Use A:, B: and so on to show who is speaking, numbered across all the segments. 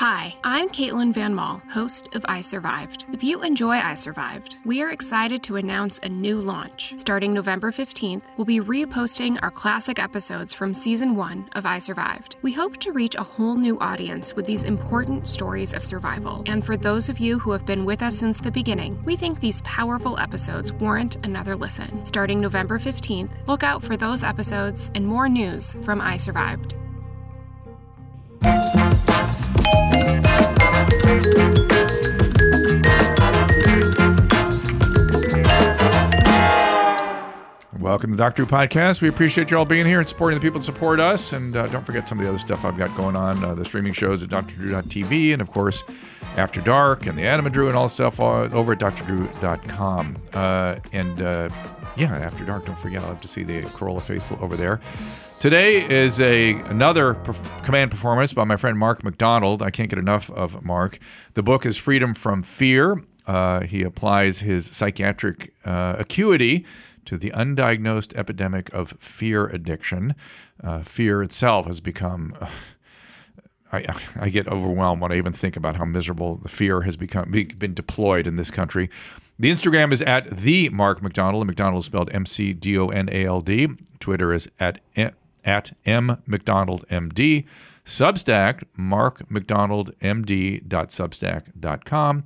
A: Hi, I'm Caitlin Van Mall, host of I Survived. If you enjoy I Survived, we are excited to announce a new launch. Starting November 15th, we'll be reposting our classic episodes from season one of I Survived. We hope to reach a whole new audience with these important stories of survival. And for those of you who have been with us since the beginning, we think these powerful episodes warrant another listen. Starting November 15th, look out for those episodes and more news from I Survived.
B: Welcome to the Doctor Drew Podcast. We appreciate you all being here and supporting the people that support us. And uh, don't forget some of the other stuff I've got going on uh, the streaming shows at drdrew.tv and, of course, After Dark and the Adam and Drew and all the stuff over at drdrew.com. Uh, and uh, yeah, After Dark, don't forget, I'll have to see the Carolla Faithful over there. Today is a another perf- command performance by my friend Mark McDonald. I can't get enough of Mark. The book is Freedom from Fear. Uh, he applies his psychiatric uh, acuity to the undiagnosed epidemic of fear addiction. Uh, fear itself has become. I, I, get overwhelmed when I even think about how miserable the fear has become be, been deployed in this country. The Instagram is at the Mark McDonald. McDonald is spelled M C D O N A L D. Twitter is at at M McDonald MD. Substack, markmcdonaldmd.substack.com.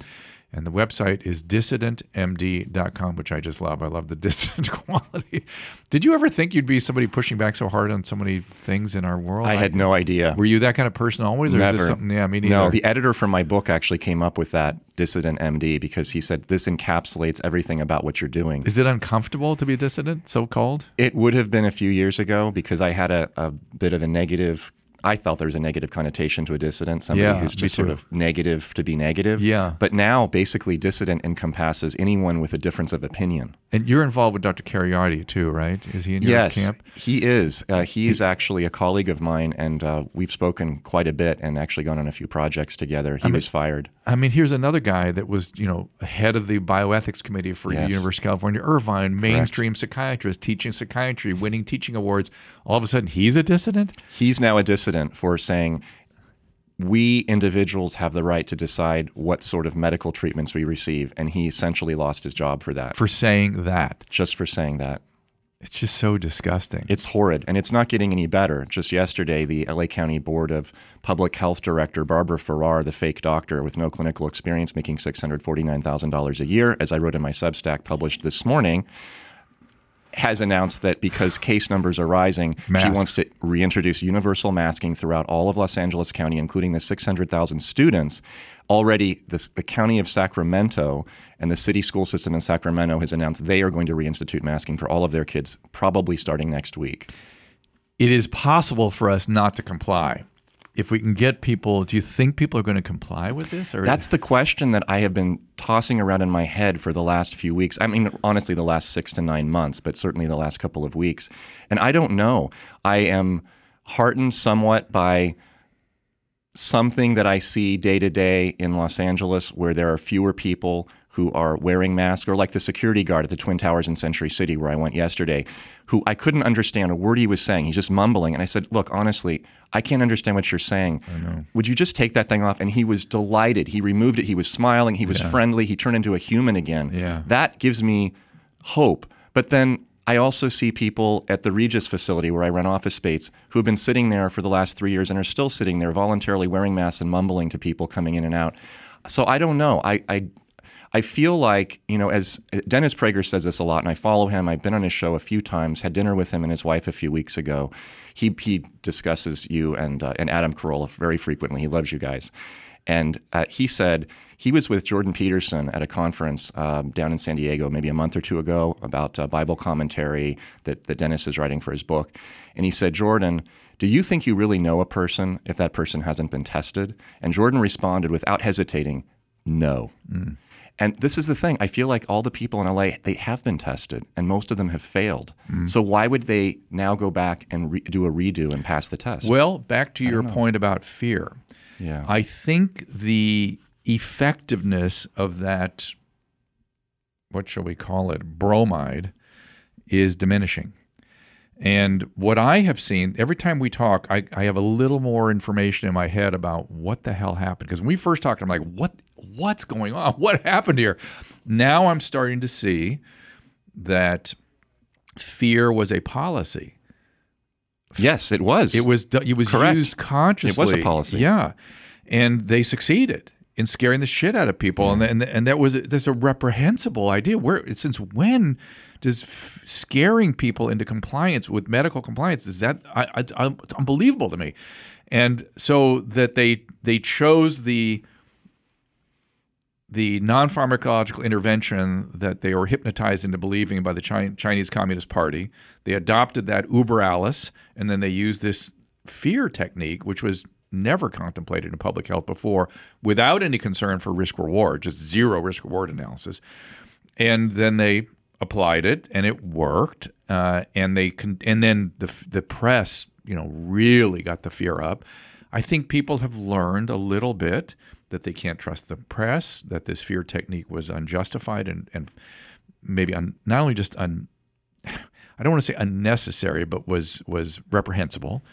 B: And the website is dissidentmd.com, which I just love. I love the dissident quality. Did you ever think you'd be somebody pushing back so hard on so many things in our world?
C: I had no idea.
B: Were you that kind of person always? Or
C: Never.
B: Is this something, yeah, me neither.
C: No, the editor for my book actually came up with that dissident MD because he said this encapsulates everything about what you're doing.
B: Is it uncomfortable to be a dissident, so called?
C: It would have been a few years ago because I had a, a bit of a negative I thought there was a negative connotation to a dissident, somebody
B: Yeah,
C: who's just sort of negative to be negative.
B: Yeah.
C: But now, basically, dissident encompasses anyone with a difference of opinion.
B: And you're involved with Dr. Kheriaty too, right? Is he in your
C: yes,
B: camp?
C: he is. Uh, he's actually a colleague of mine, and uh, we've spoken quite a bit and actually gone on a few projects together. He was fired.
B: I mean, here's another guy that was, you know, head of the bioethics committee for
C: Yes.
B: University of California, Irvine, mainstream psychiatrist, teaching psychiatry, winning teaching awards. All of a sudden, he's a dissident.
C: He's now a dissident for saying we individuals have the right to decide what sort of medical treatments we receive, and he essentially lost his job for that,
B: for saying that.
C: just for saying that.
B: It's just so disgusting.
C: It's horrid, and it's not getting any better. Just yesterday, the LA County Board of Public Health Director Barbara Ferrer, the fake doctor with no clinical experience, making $649,000 a year, as I wrote in my Substack published this morning, has announced that because case numbers are rising, she wants to reintroduce universal masking throughout all of Los Angeles County, including the 600,000 students. Already, this, the county of Sacramento and the city school system in Sacramento has announced they are going to reinstitute masking for all of their kids, probably starting next week.
B: it is possible for us not to comply. If we can get people, do you think people are going to comply with this? Or
C: That's the question that I have been tossing around in my head for the last few weeks. I mean, honestly, the last six to nine months, but certainly the last couple of weeks. And I don't know. I am heartened somewhat by something that I see day to day in Los Angeles where there are fewer people who are wearing masks, or like the security guard at the Twin Towers in Century City, where I went yesterday, who I couldn't understand a word he was saying. He's just mumbling. And I said, Look, honestly, I can't understand what you're saying. Would you just take that thing off? And he was delighted. He removed it. He was smiling. He was friendly. He turned into a human again.
B: Yeah.
C: That gives me hope. But then I also see people at the Regis facility where I run office space who have been sitting there for the last three years and are still sitting there voluntarily wearing masks and mumbling to people coming in and out. So I don't know. I, I I feel like, you know, as Dennis Prager says this a lot, and I follow him. I've been on his show a few times, had dinner with him and his wife a few weeks ago. He, he discusses you and, uh, and Adam Carolla very frequently. He loves you guys. And uh, he said he was with Jordan Peterson at a conference um, down in San Diego maybe a month or two ago about uh, Bible commentary that, that Dennis is writing for his book. And he said, Jordan, do you think you really know a person if that person hasn't been tested? And Jordan responded without hesitating, no. And this is the thing. I feel like all the people in LA, they have been tested, and most of them have failed. Mm. So why would they now go back and re- do a redo and pass the test?
B: Well, back to your point about fear.
C: yeah.
B: I think the effectiveness of that, what shall we call it, bromide, is diminishing. And what I have seen every time we talk, I, I have a little more information in my head about what the hell happened. Because when we first talked, I'm like, what what's going on? What happened here? Now I'm starting to see that fear was a policy.
C: Yes, it was.
B: It was it was
C: Correct.
B: used consciously.
C: It was a policy.
B: Yeah, and they succeeded in scaring the shit out of people, and mm. and and that was that's a reprehensible idea. Where since when does f- scaring people into compliance with medical compliance is that I, I, I- it's unbelievable to me, and so that they they chose the the non-pharmacological intervention that they were hypnotized into believing by the Chi- Chinese Communist Party. They adopted that uber alles, and then they used this fear technique, which was never contemplated in public health before, without any concern for risk reward, just zero risk reward analysis. And then they applied it, and it worked. Uh, and they con- and then the the press, you know, really got the fear up. I think people have learned a little bit that they can't trust the press, that this fear technique was unjustified and, and maybe un, not only just un, I don't want to say unnecessary, but was was reprehensible,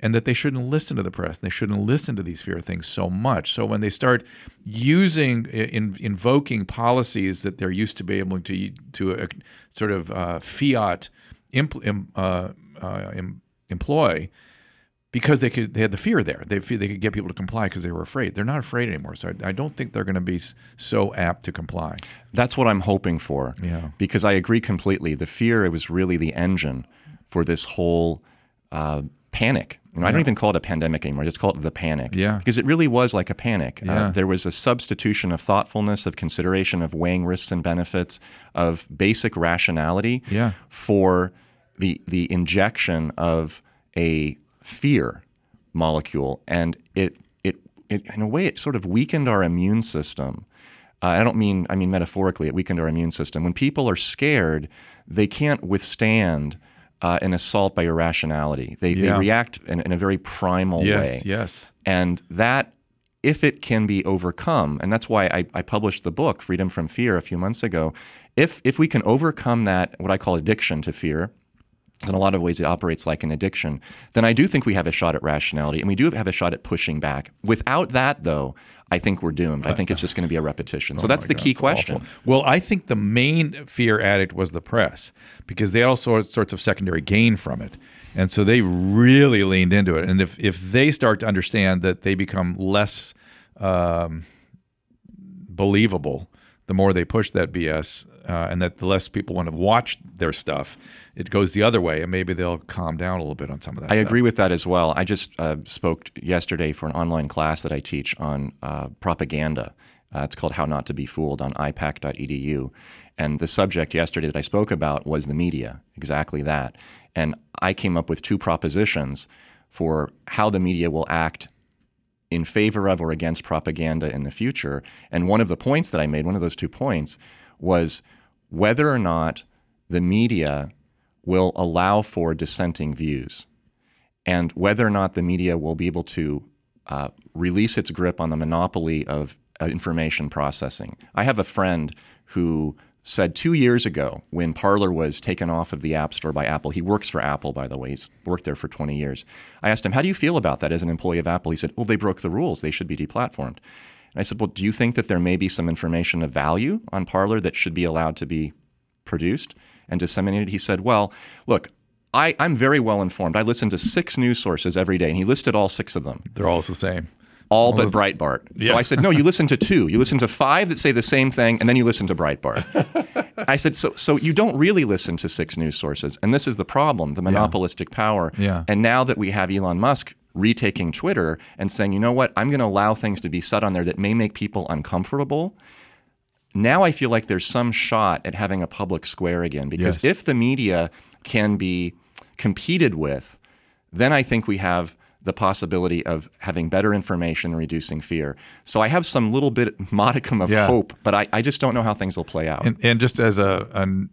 B: and that they shouldn't listen to the press. They shouldn't listen to these fear things so much. So when they start using in, invoking policies that they're used to be able to to uh, sort of uh, fiat impl, im, uh, uh, em, employ because they could they had the fear there. They they could get people to comply because they were afraid. They're not afraid anymore. So I, I don't think they're going to be so apt to comply.
C: That's what I'm hoping for.
B: Yeah.
C: Because I agree completely. The fear it was really the engine for this whole uh, panic. You know, I don't even call it a pandemic anymore. I just call it the panic.
B: Yeah.
C: Because it really was like a panic.
B: Yeah.
C: Uh, there was a substitution of thoughtfulness, of consideration, of weighing risks and benefits, of basic rationality
B: Yeah.
C: for the the injection of a fear molecule, and it it it in a way it sort of weakened our immune system. Uh, I don't mean I mean metaphorically. It weakened our immune system. When people are scared, they can't withstand uh, an assault by irrationality. They they react in, in a very primal
B: Yes,
C: way.
B: yes.
C: And that, if it can be overcome, and that's why I, I published the book, Freedom from Fear, a few months ago. If, if we can overcome that, what I call addiction to fear, in a lot of ways it operates like an addiction, then I do think we have a shot at rationality and we do have a shot at pushing back. Without that, though, I think we're doomed. I think it's just going to be a repetition. So that's
B: Oh my
C: the
B: God,
C: key
B: it's
C: question.
B: awful. Well, I think the main fear addict was the press because they had all sorts, sorts of secondary gain from it. And so they really leaned into it. And if, if they start to understand that they become less um, believable, the more they push that BS, uh, and that the less people want to watch their stuff, it goes the other way, and maybe they'll calm down a little bit on some of that.
C: I
B: stuff.
C: agree with that as well. I just uh, spoke yesterday for an online class that I teach on uh, propaganda. Uh, it's called How Not to Be Fooled on ipac.edu. And the subject yesterday that I spoke about was the media, exactly that. And I came up with two propositions for how the media will act in favor of or against propaganda in the future. And one of the points that I made, one of those two points, was whether or not the media will allow for dissenting views and whether or not the media will be able to uh, release its grip on the monopoly of uh, information processing. I have a friend who said two years ago when Parler was taken off of the App Store by Apple, he works for Apple, by the way, he's worked there for 20 years. I asked him, How do you feel about that as an employee of Apple? He said, Well, they broke the rules, they should be deplatformed. And I said, Well, do you think that there may be some information of value on Parler that should be allowed to be produced and disseminated? He said, Well, look, I, I'm very well informed. I listen to six news sources every day, and he listed all six of them,
B: They're all the same.
C: All but Breitbart. So I said, No, you listen to two. You listen to five that say the same thing, and then you listen to Breitbart. I said, so, so you don't really listen to six news sources. And this is the problem the monopolistic power.
B: Yeah.
C: And now that we have Elon Musk retaking Twitter and saying, you know what, I'm going to allow things to be said on there that may make people uncomfortable. Now I feel like there's some shot at having a public square again because
B: Yes.
C: if the media can be competed with, then I think we have the possibility of having better information and reducing fear. So I have some little bit modicum of
B: Yeah.
C: hope, but I, I just don't know how things will play out.
B: And, and just as a, an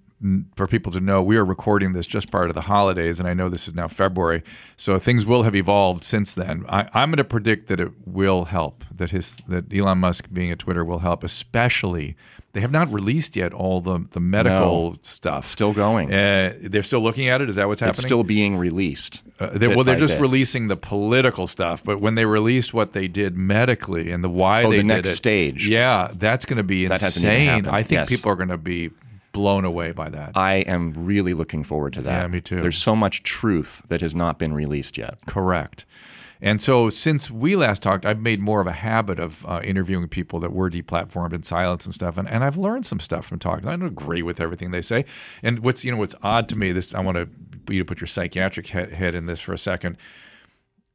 B: for people to know, we are recording this just prior to the holidays, and I know this is now February, so things will have evolved since then. I, I'm going to predict that it will help. That his that Elon Musk being at Twitter will help, especially they have not released yet all the the medical
C: No.
B: stuff.
C: Still going.
B: Uh, they're still looking at it. Is that what's happening?
C: It's still being released.
B: Uh, they, well, they're just
C: bit.
B: releasing the political stuff, but when they released what they did medically and the why
C: Oh,
B: they
C: the
B: did
C: next
B: it,
C: stage.
B: yeah, that's going to be
C: That hasn't even
B: insane. I think
C: Yes.
B: people are going to be blown away by that.
C: I am really looking forward to that.
B: Yeah, me too.
C: There's so much truth that has not been released yet.
B: Correct. And so, since we last talked, I've made more of a habit of uh, interviewing people that were deplatformed and silence and stuff, and, and I've learned some stuff from talking. I don't agree with everything they say. And what's you know what's odd to me, this I want to you to put your psychiatric head, head in this for a second.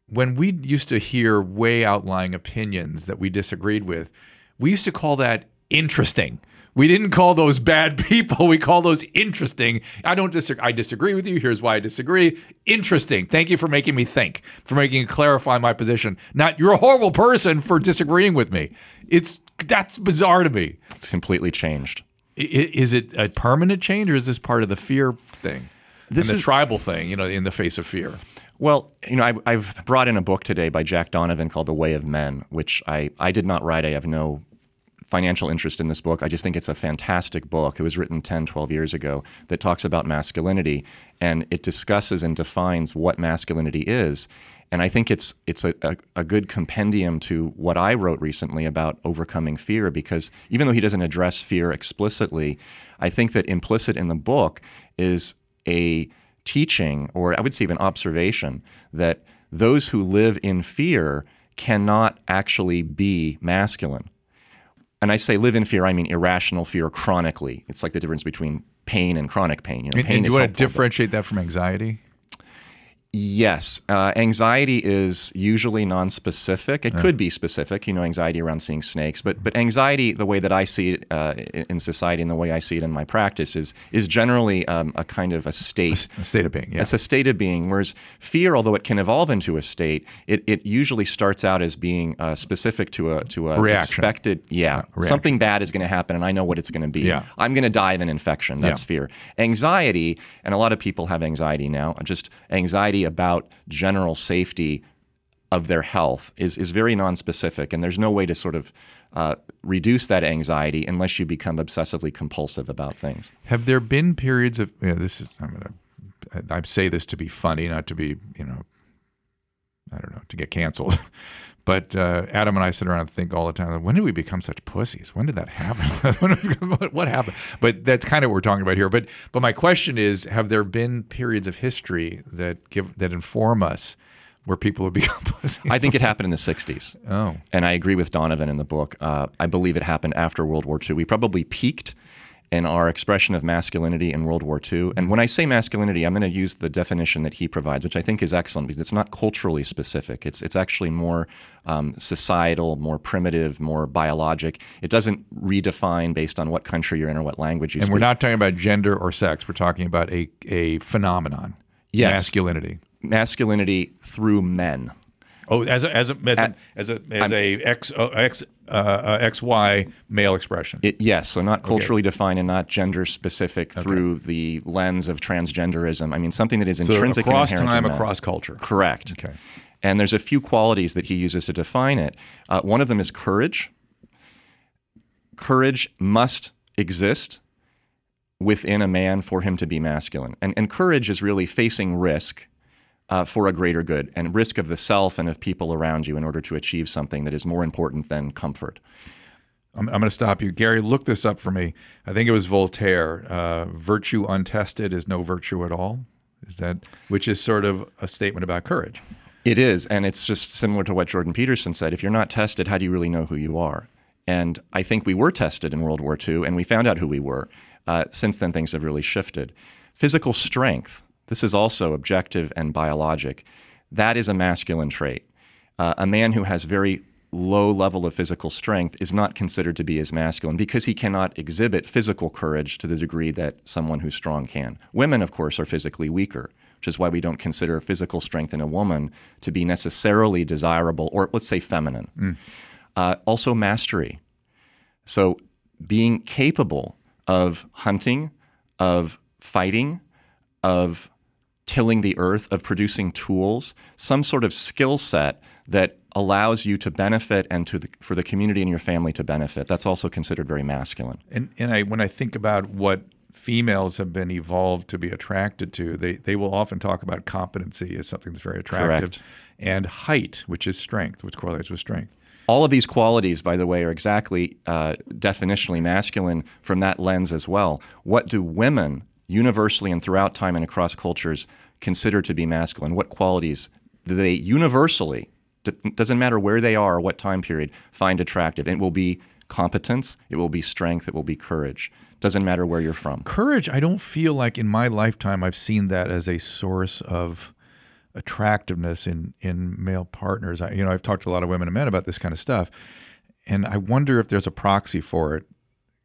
B: When we used to hear way outlying opinions that we disagreed with, we used to call that interesting. We didn't call those bad people. We call those interesting. I don't disagree. I disagree with you. Here's why I disagree. Interesting. Thank you for making me think, for making me clarify my position. Not you're a horrible person for disagreeing with me. It's that's bizarre to me.
C: It's completely changed.
B: I- Is it a permanent change or is this part of the fear thing?
C: This
B: and the
C: is-
B: tribal thing, you know, in the face of fear.
C: Well, you know, I, I've brought in a book today by Jack Donovan called The Way of Men, which I, I did not write. I have no financial interest in this book. I just think it's a fantastic book. It was written 10, 12 years ago that talks about masculinity and it discusses and defines what masculinity is. And I think it's it's a, a, a good compendium to what I wrote recently about overcoming fear because even though he doesn't address fear explicitly, I think that implicit in the book is a teaching, or I would say even observation, that those who live in fear cannot actually be masculine. And I say live in fear, I mean irrational fear chronically. It's like the difference between pain and chronic pain. You know, pain
B: and
C: is
B: you want to differentiate that from anxiety?
C: Yes, uh, anxiety is usually non-specific. It could be specific, you know, anxiety around seeing snakes. But but anxiety, the way that I see it uh, in society and the way I see it in my practice, is is generally um, a kind of a state.
B: A state of being, yeah.
C: It's a state of being. Whereas fear, although it can evolve into a state, it, it usually starts out as being uh, specific to a to a
B: Reaction.
C: expected. Yeah, something bad is going to happen, and I know what it's going to be.
B: Yeah.
C: I'm going to die of an infection. That's
B: Yeah.
C: fear. Anxiety, and a lot of people have anxiety now. Just anxiety about general safety of their health is is very nonspecific, and there's no way to sort of uh, reduce that anxiety unless you become obsessively compulsive about things.
B: Have there been periods of yeah, this is I'm gonna I say this to be funny, not to be you know I don't know to get canceled. But uh, Adam and I sit around and think all the time. When did we become such pussies? When did that happen? When did we become- what, what happened? But that's kind of what we're talking about here. But but my question is: Have there been periods of history that give that inform us where people have become pussies?
C: I think it happened in the 60s.
B: oh,
C: And I agree with Donovan in the book. Uh, I believe it happened after World War II. We probably peaked in our expression of masculinity in World War II. And when I say masculinity, I'm going to use the definition that he provides, which I think is excellent because it's not culturally specific. It's, it's actually more um, societal, more primitive, more biologic. It doesn't redefine based on what country you're in or what language you
B: and
C: speak.
B: And we're not talking about gender or sex. We're talking about a a phenomenon.
C: Yes.
B: masculinity.
C: masculinity through men.
B: Oh, as a as a as a as a, as a x uh, x uh, uh, x y male expression.
C: It, yes, so not culturally defined and not gender specific through the lens of transgenderism. I mean, something that is
B: so
C: intrinsic
B: across
C: and inherent
B: time, across culture.
C: Correct.
B: Okay.
C: And there's a few qualities that he uses to define it. Uh, one of them is courage. Courage must exist within a man for him to be masculine. And, and courage is really facing risk uh, for a greater good and risk of the self and of people around you in order to achieve something that is more important than comfort.
B: I'm, I'm going to stop you, Gary. Look this up for me. I think it was Voltaire. Uh, virtue untested is no virtue at all. Is that which is sort of a statement about courage?
C: It is, and it's just similar to what Jordan Peterson said. If you're not tested, how do you really know who you are? And I think we were tested in World War II, and we found out who we were. Uh, since then, things have really shifted. Physical strength. This is also objective and biologic. That is a masculine trait. Uh, a man who has very low level of physical strength is not considered to be as masculine because he cannot exhibit physical courage to the degree that someone who's strong can. Women, of course, are physically weaker, which is why we don't consider physical strength in a woman to be necessarily desirable or, let's say, feminine. Uh, also, mastery. So, being capable of hunting, of fighting, of tilling the earth, of producing tools, some sort of skill set that allows you to benefit and to the, for the community and your family to benefit. That's also considered very masculine.
B: And and I when I think about what females have been evolved to be attracted to, they they will often talk about competency as something that's very attractive,
C: Correct.
B: and height, which is strength, which correlates with strength.
C: All of these qualities, by the way, are exactly uh, definitionally masculine from that lens as well. What do women universally and throughout time and across cultures consider to be masculine? What qualities do they universally, doesn't matter where they are or what time period, find attractive? It will be competence, it will be strength, it will be courage. Doesn't matter where you're from.
B: Courage, I don't feel like in my lifetime I've seen that as a source of attractiveness in in male partners. I, you know, I've talked to a lot of women and men about this kind of stuff, and I wonder if there's a proxy for it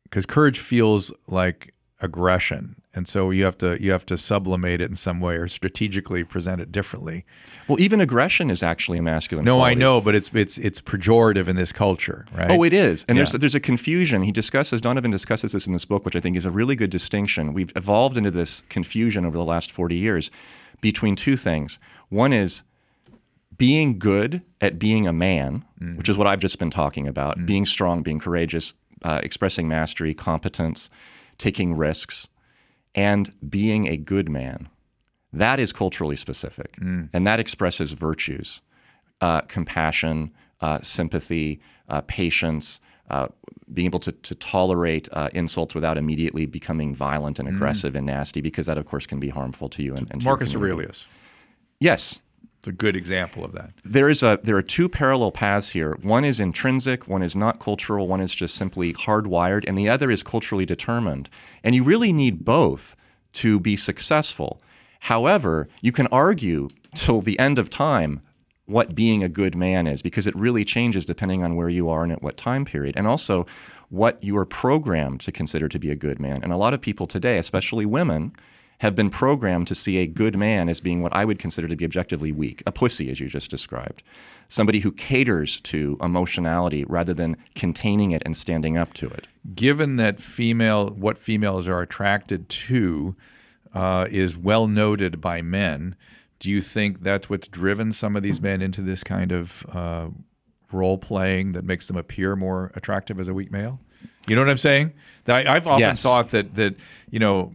B: because courage feels like aggression, and so you have to you have to sublimate it in some way or strategically present it differently.
C: Well, even aggression is actually a masculine
B: No, I know, but it's it's it's pejorative in this culture, right?
C: Oh, it is. And there's
B: Yeah.
C: there's a confusion. He discusses Donovan discusses this in this book, which I think is a really good distinction. We've evolved into this confusion over the last 40 years between two things. One is being good at being a man, which is what I've just been talking about, being strong, being courageous, uh, expressing mastery, competence, taking risks, and being a good man. That is culturally specific, and that expresses virtues uh, compassion, uh, sympathy, uh, patience, uh, being able to, to tolerate uh, insults without immediately becoming violent and aggressive and nasty, because that, of course, can be harmful to you. And, and
B: Marcus. Aurelius.
C: Yes,
B: It's a good example of that.
C: there is a there are two parallel paths here. One is intrinsic, one is not cultural, one is just simply hardwired, and the other is culturally determined. And you really need both to be successful. However, you can argue till the end of time what being a good man is because it really changes depending on where you are and at what time period. And also what you are programmed to consider to be a good man. And a lot of people today, especially women, have been programmed to see a good man as being what I would consider to be objectively weak, a pussy, as you just described. Somebody who caters to emotionality rather than containing it and standing up to it.
B: given that female what females are attracted to uh, is well noted by men, do you think that's what's driven some of these men into this kind of uh, role playing that makes them appear more attractive as a weak male? You know what I'm saying? That I, I've often
C: Yes.
B: thought that that you know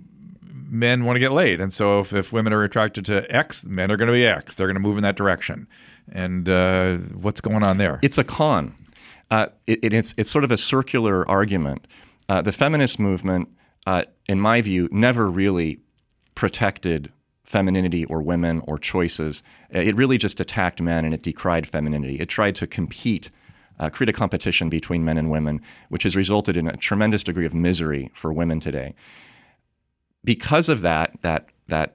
B: men want to get laid, and so if, if women are attracted to X, men are going to be X. They're going to move in that direction. And uh, what's going on there?
C: It's a con. Uh, it, it- it's, it's sort of a circular argument. Uh, the feminist movement, uh, in my view, never really protected femininity or women or choices. Uh, It really just attacked men and it decried femininity. It tried to compete, uh, create a competition between men and women, which has resulted in a tremendous degree of misery for women today. Because of that, that that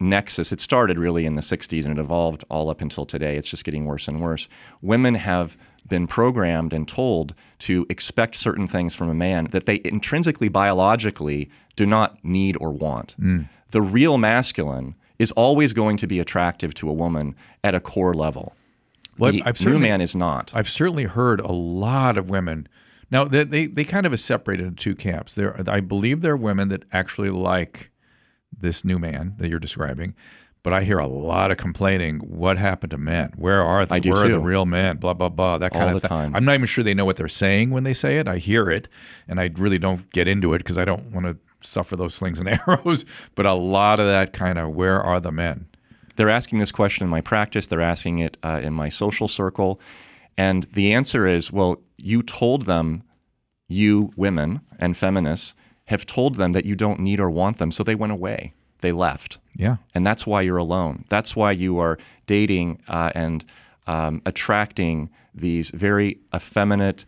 C: nexus, it started really in the 60s and it evolved all up until today. It's just getting worse and worse. Women have been programmed and told to expect certain things from a man that they intrinsically, biologically do not need or want. Mm. The real masculine is always going to be attractive to a woman at a core level.
B: Well,
C: the
B: I've
C: new man is not.
B: I've certainly heard a lot of women. Now they they, they kind of are separated into two camps. There, I believe there are women that actually like this new man that you're describing, but I hear a lot of complaining. What happened to men? Where are
C: do
B: Where are the real men? Blah blah blah. That kind
C: All
B: of
C: the time.
B: I'm not even sure they know what they're saying when they say it. I hear it, and I really don't get into it because I don't want to suffer those slings and arrows. But a lot of that kind of where are the men?
C: They're asking this question in my practice. They're asking it uh, in my social circle. And the answer is well, you told them, you women and feminists have told them that you don't need or want them. So they went away, they left.
B: Yeah.
C: And that's why you're alone. That's why you are dating uh, and um, attracting these very effeminate,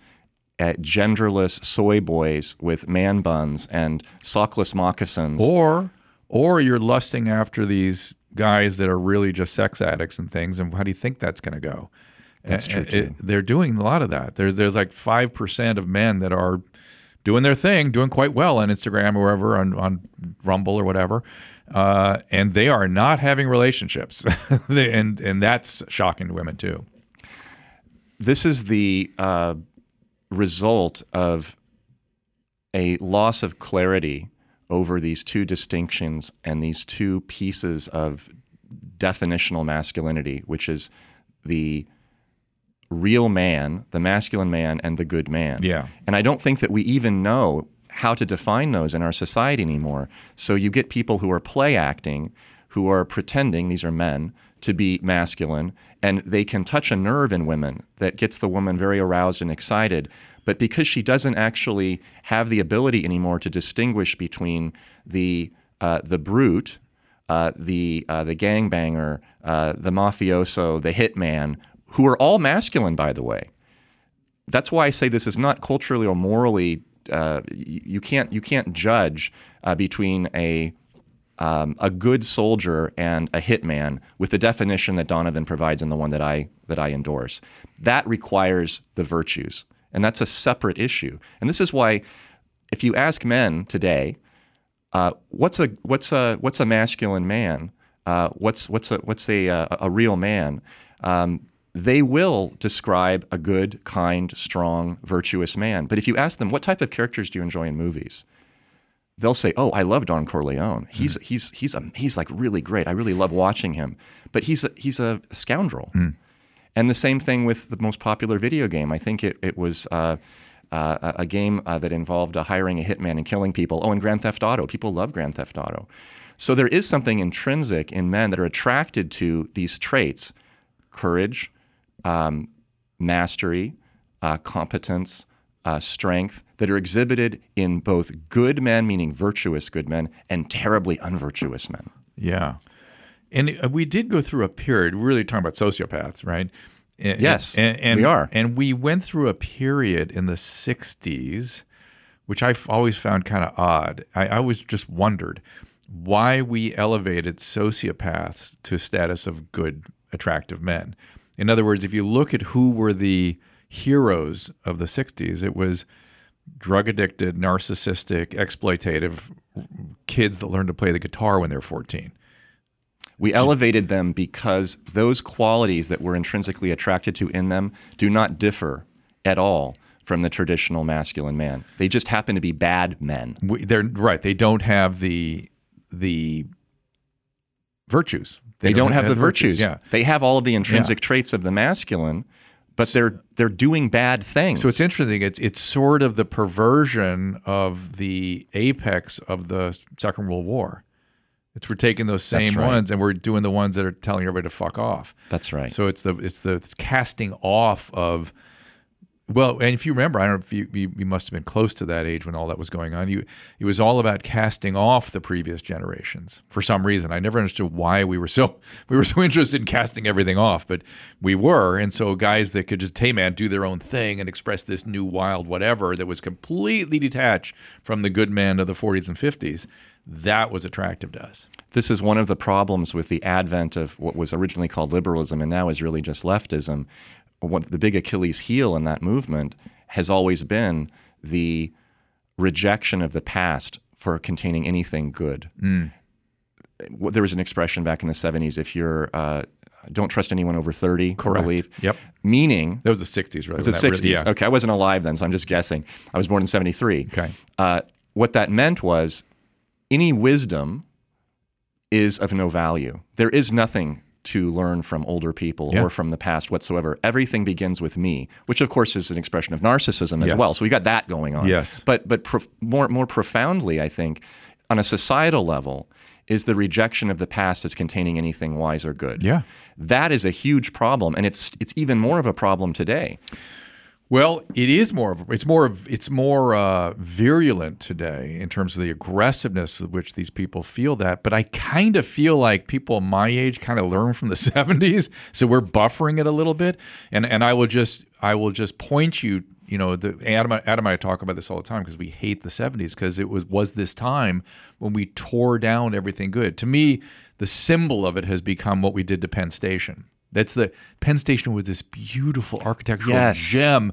C: uh, genderless soy boys with man buns and sockless moccasins.
B: Or or you're lusting after these guys that are really just sex addicts and things. And how do you think that's going to go?
C: That's true, too.
B: it- they're doing a lot of that. There's there's like five percent of men that are doing their thing, doing quite well on Instagram or wherever, on, on Rumble or whatever, uh, and they are not having relationships, and and that's shocking to women too.
C: this is the uh, result of a loss of clarity over these two distinctions and these two pieces of definitional masculinity, which is the real man, the masculine man, and the good man.
B: Yeah.
C: And I don't think that we even know how to define those in our society anymore. So you get people who are play acting, who are pretending, these are men, to be masculine, and they can touch a nerve in women that gets the woman very aroused and excited. But because she doesn't actually have the ability anymore to distinguish between the uh, the brute, uh, the uh, the gangbanger, uh, the mafioso, the hitman, who are all masculine, by the way. That's why I say this is not culturally or morally. Uh, you can't you can't judge uh, between a um, a good soldier and a hitman with the definition that Donovan provides and the one that I that I endorse. That requires the virtues, and that's a separate issue. And this is why, if you ask men today, uh, what's a what's a what's a masculine man? Uh, what's what's a what's a a, a real man? Um, they will describe a good, kind, strong, virtuous man. But if you ask them, what type of characters do you enjoy in movies? They'll say, "Oh, I love Don Corleone. He's mm. he's he's a, he's like really great. I really love watching him. But he's a, he's a scoundrel." Mm. And the same thing with the most popular video game. I think it it was. Uh, uh, a game uh, that involved uh, hiring a hitman and killing people. Oh, and Grand Theft Auto. People love Grand Theft Auto. So there is something intrinsic in men that are attracted to these traits courage, um, mastery, uh, competence, uh, strength that are exhibited in both good men, meaning virtuous good men, and terribly unvirtuous men.
B: Yeah. And uh, we did go through a period, we're really talking about sociopaths, right?
C: And, yes,
B: and, and,
C: we are.
B: And we went through a period in the 60s, which I've always found kind of odd. I, I always just wondered why we elevated sociopaths to a status of good, attractive men. In other words, if you look at who were the heroes of the 60s, it was drug addicted, narcissistic, exploitative kids that learned to play the guitar when they were 14.
C: We elevated them because those qualities that we're intrinsically attracted to in them do not differ at all from the traditional masculine man. They just happen to be bad men.
B: We, they're right. They don't have the the virtues.
C: They, they don't, don't, have, have the virtues. virtues. Yeah. They have all of the intrinsic yeah. traits of the masculine, but they're they're doing bad things.
B: So it's interesting. It's it's sort of the perversion of the apex of the Second World War. It's we're taking those same right. ones and we're doing the ones that are telling everybody to fuck off.
C: That's right.
B: So it's the it's the casting off of well, and if you remember, I don't know if you, you, you, must have been close to that age when all that was going on. You, it was all about casting off the previous generations for some reason. I never understood why we were so we were so interested in casting everything off, but we were. And so guys that could just, hey man, do their own thing and express this new wild whatever that was completely detached from the good man of the 40s and 50s, that was attractive to us.
C: This is one of the problems with the advent of what was originally called liberalism and now is really just leftism what the big Achilles heel in that movement has always been the rejection of the past for containing anything good. Mm. There was an expression back in the 70s if you're uh, don't trust anyone over 30,
B: Correct.
C: I believe.
B: Yep.
C: Meaning.
B: That was the 60s, right?
C: It was the 60s. Really, yeah. Okay. I wasn't alive then, so I'm just guessing. I was born in 73.
B: Okay. Uh,
C: what that meant was any wisdom is of no value. There is nothing to learn from older people yeah. or from the past whatsoever. Everything begins with me, which of course is an expression of narcissism as
B: yes.
C: well. So we got that going on.
B: Yes.
C: But but prof- more more profoundly, I think, on a societal level, is the rejection of the past as containing anything wise or good.
B: Yeah.
C: That is a huge problem, and it's it's even more of a problem today.
B: Well, it is more of it's more of it's more uh, virulent today in terms of the aggressiveness with which these people feel that. But I kind of feel like people my age kind of learn from the '70s, so we're buffering it a little bit. And and I will just I will just point you. You know, the, Adam, Adam and I talk about this all the time because we hate the '70s because it was was this time when we tore down everything good. To me, the symbol of it has become what we did to Penn Station that's the Penn Station was this beautiful architectural
C: yes.
B: gem.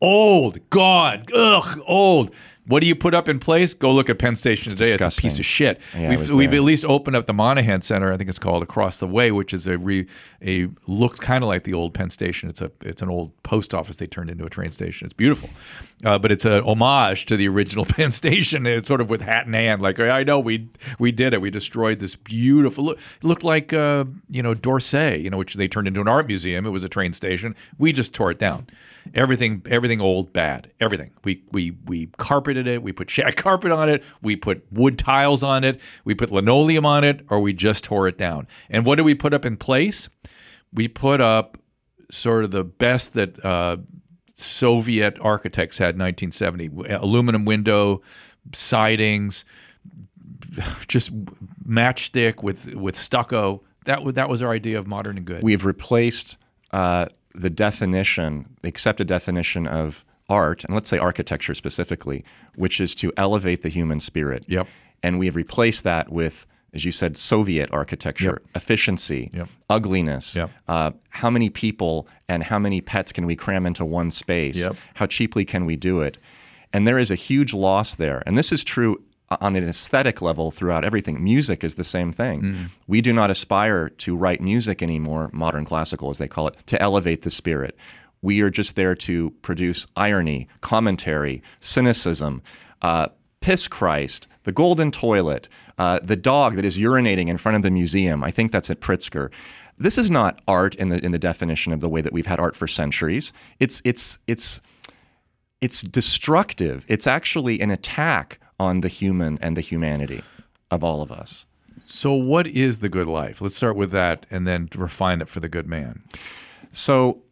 B: Old, God, ugh, old. What do you put up in place? Go look at Penn Station today. It's a piece of shit.
C: Yeah,
B: we've we've at least opened up the Moynihan Center, I think it's called, across the way, which is a re, a looked kind of like the old Penn Station. It's a it's an old post office they turned into a train station. It's beautiful, uh, but it's a homage to the original Penn Station. It's sort of with hat in hand, like I know we we did it. We destroyed this beautiful. Look, looked like uh, you know D'Orsay, you know, which they turned into an art museum. It was a train station. We just tore it down. Everything, everything old, bad. Everything. We we we carpeted it. We put shag carpet on it. We put wood tiles on it. We put linoleum on it, or we just tore it down. And what did we put up in place? We put up sort of the best that uh, Soviet architects had in 1970: aluminum window sidings, just matchstick with with stucco. That was that was our idea of modern and good.
C: We've replaced uh, the definition, the accepted definition of art, and let's say architecture specifically, which is to elevate the human spirit.
B: Yep.
C: And we have replaced that with, as you said, Soviet architecture, efficiency,
B: Yep.
C: ugliness.
B: Yep.
C: Uh, how many people and how many pets can we cram into one space?
B: Yep.
C: How cheaply can we do it? And there is a huge loss there. And this is true on an aesthetic level throughout everything. Music is the same thing.
B: Mm.
C: We do not aspire to write music anymore, modern classical as they call it, to elevate the spirit. We are just there to produce irony, commentary, cynicism, uh, piss Christ, the golden toilet, uh, the dog that is urinating in front of the museum. I think that's at Pritzker. This is not art in the in the definition of the way that we've had art for centuries. It's it's it's it's destructive. It's actually an attack on the human and the humanity of all of us.
B: so, what is the good life? Let's start with that, and then refine it for the good man.
C: So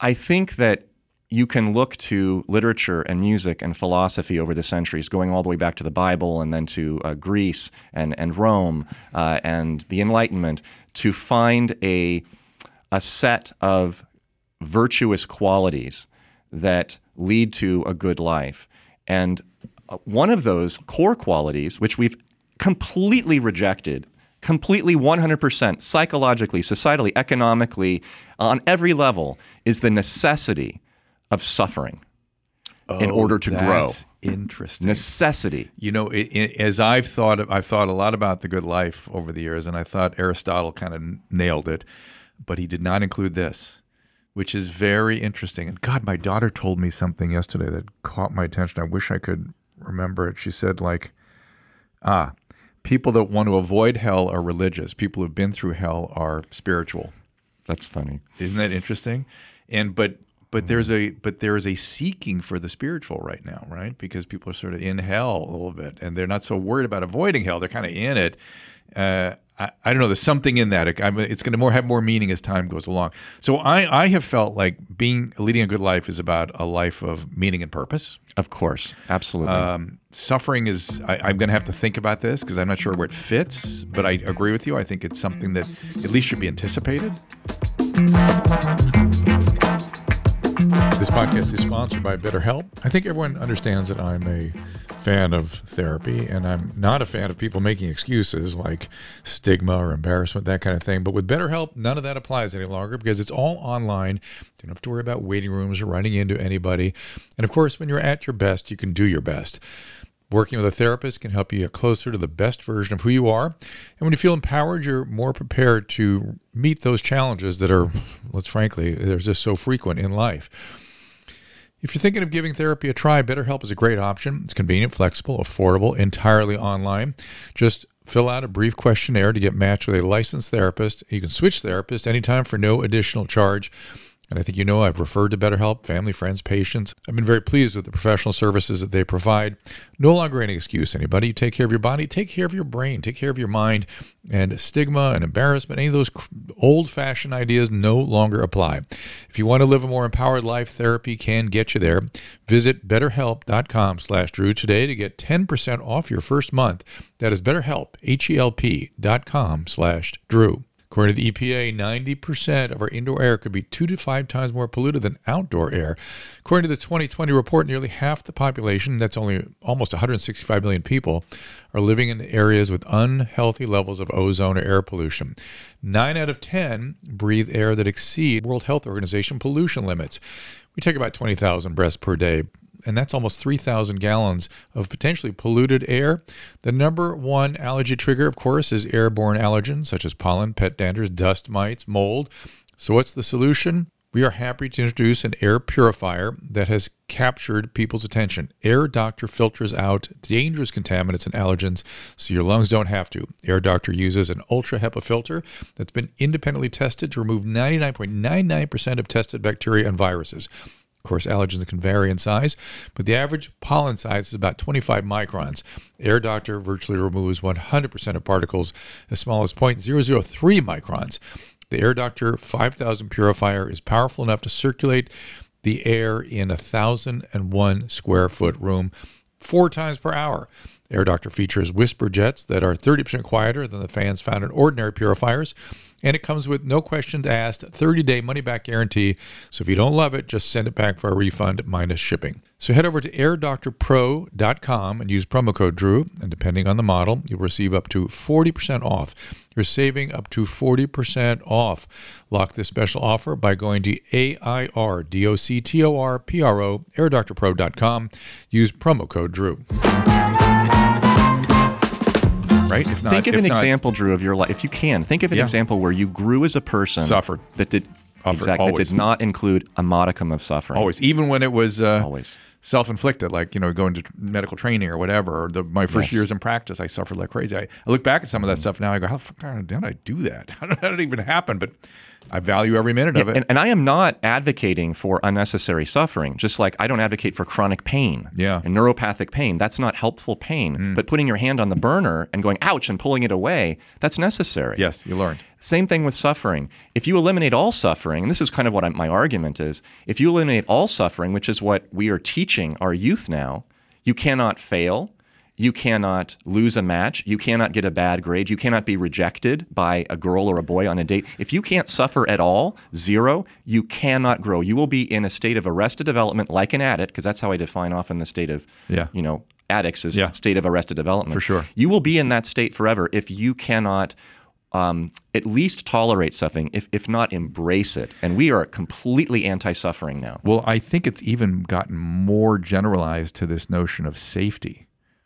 C: I think that you can look to literature and music and philosophy over the centuries, going all the way back to the Bible and then to uh, Greece and, and Rome uh, and the Enlightenment, to find a, a set of virtuous qualities that lead to a good life. And uh, one of those core qualities, which we've completely rejected, completely 100% psychologically, societally, economically, on every level, is the necessity of suffering in order to grow.
B: That's interesting.
C: Necessity.
B: You know, i i as I've thought, I've thought a lot about the good life over the years, and I thought Aristotle kind of nailed it, but he did not include this, which is very interesting. And God, my daughter told me something yesterday that caught my attention. I wish I could remember it. She said, like, ah, people that want to avoid hell are religious. People who've been through hell are spiritual.
C: That's funny.
B: Isn't that interesting? And but but there's a but there is a seeking for the spiritual right now, right? Because people are sort of in hell a little bit, and they're not so worried about avoiding hell. They're kind of in it. Uh, I, I don't know. There's something in that. It- It's going to more have more meaning as time goes along. So I I have felt like being leading a good life is about a life of meaning and purpose.
C: Of course. Absolutely.
B: Um, suffering is. I, I'm going to have to think about this because I'm not sure where it fits. But I agree with you. I think it's something that at least should be anticipated. This podcast is sponsored by BetterHelp. I think everyone understands that I'm a fan of therapy, and I'm not a fan of people making excuses like stigma or embarrassment, that kind of thing. But with BetterHelp, none of that applies any longer because it's all online. You don't have to worry about waiting rooms or running into anybody. And of course, when you're at your best, you can do your best. Working with a therapist can help you get closer to the best version of who you are. And when you feel empowered, you're more prepared to meet those challenges that are, let's frankly, they're just so frequent in life. If you're thinking of giving therapy a try, BetterHelp is a great option. It's convenient, flexible, affordable, entirely online. Just fill out a brief questionnaire to get matched with a licensed therapist. You can switch therapists anytime for no additional charge. And I think you know I've referred to BetterHelp, family, friends, patients. I've been very pleased with the professional services that they provide. No longer any excuse, anybody. Take care of your body, take care of your brain, take care of your mind. And stigma and embarrassment, any of those old fashioned ideas no longer apply. If you want to live a more empowered life, therapy can get you there. Visit betterhelp.com slash Drew today to get 10% off your first month. That is betterhelp, H-E-L-P dot com slash Drew. According to the EPA, 90% of our indoor air could be two to five times more polluted than outdoor air. According to the 2020 report, nearly half the population, that's only almost 165 million people, are living in areas with unhealthy levels of ozone or air pollution. Nine out of 10 breathe air that exceed World Health Organization pollution limits. We take about 20,000 breaths per day. And that's almost 3,000 gallons of potentially polluted air. The number one allergy trigger, of course, is airborne allergens such as pollen, pet danders, dust mites, mold. So, what's the solution? We are happy to introduce an air purifier that has captured people's attention. Air Doctor filters out dangerous contaminants and allergens so your lungs don't have to. Air Doctor uses an ultra HEPA filter that's been independently tested to remove 99.99% of tested bacteria and viruses. Of course, allergens can vary in size, but the average pollen size is about 25 microns. Air Doctor virtually removes 100% of particles as small as 0.003 microns. The Air Doctor 5000 purifier is powerful enough to circulate the air in a 1,001 square foot room four times per hour. Air Doctor features whisper jets that are 30% quieter than the fans found in ordinary purifiers and it comes with no questions asked, 30 day money back guarantee. So if you don't love it, just send it back for a refund minus shipping. So head over to airdoctorpro.com and use promo code Drew, and depending on the model, you'll receive up to 40% off. You're saving up to 40% off. Lock this special offer by going to A-I-R-D-O-C-T-O-R-P-R-O, airdoctorpro.com. Use promo code Drew right?
C: If not, think of an not, example, Drew, of your life. If you can, think of an yeah. example where you grew as a person,
B: suffered
C: that did exactly that did not include a modicum of suffering.
B: Always, even when it was uh, always self-inflicted, like you know, going to medical training or whatever. Or the, my first yes. years in practice, I suffered like crazy. I, I look back at some of that mm. stuff now. I go, how the fuck did I do that? How did that even happen? But I value every minute
C: yeah,
B: of it.
C: And, and, I am not advocating for unnecessary suffering, just like I don't advocate for chronic pain
B: yeah.
C: and neuropathic pain. That's not helpful pain. Mm. But putting your hand on the burner and going, ouch, and pulling it away, that's necessary.
B: Yes, you learned.
C: Same thing with suffering. If you eliminate all suffering, and this is kind of what I, my argument is, if you eliminate all suffering, which is what we are teaching our youth now, you cannot fail, you cannot lose a match. You cannot get a bad grade. You cannot be rejected by a girl or a boy on a date. If you can't suffer at all, zero, you cannot grow. You will be in a state of arrested development like an addict, because that's how I define often the state of,
B: yeah.
C: you know, addicts is yeah. state of arrested development.
B: For sure.
C: You will be in that state forever if you cannot um, at least tolerate suffering, if, if not embrace it. And we are completely anti suffering now.
B: Well, I think it's even gotten more generalized to this notion of safety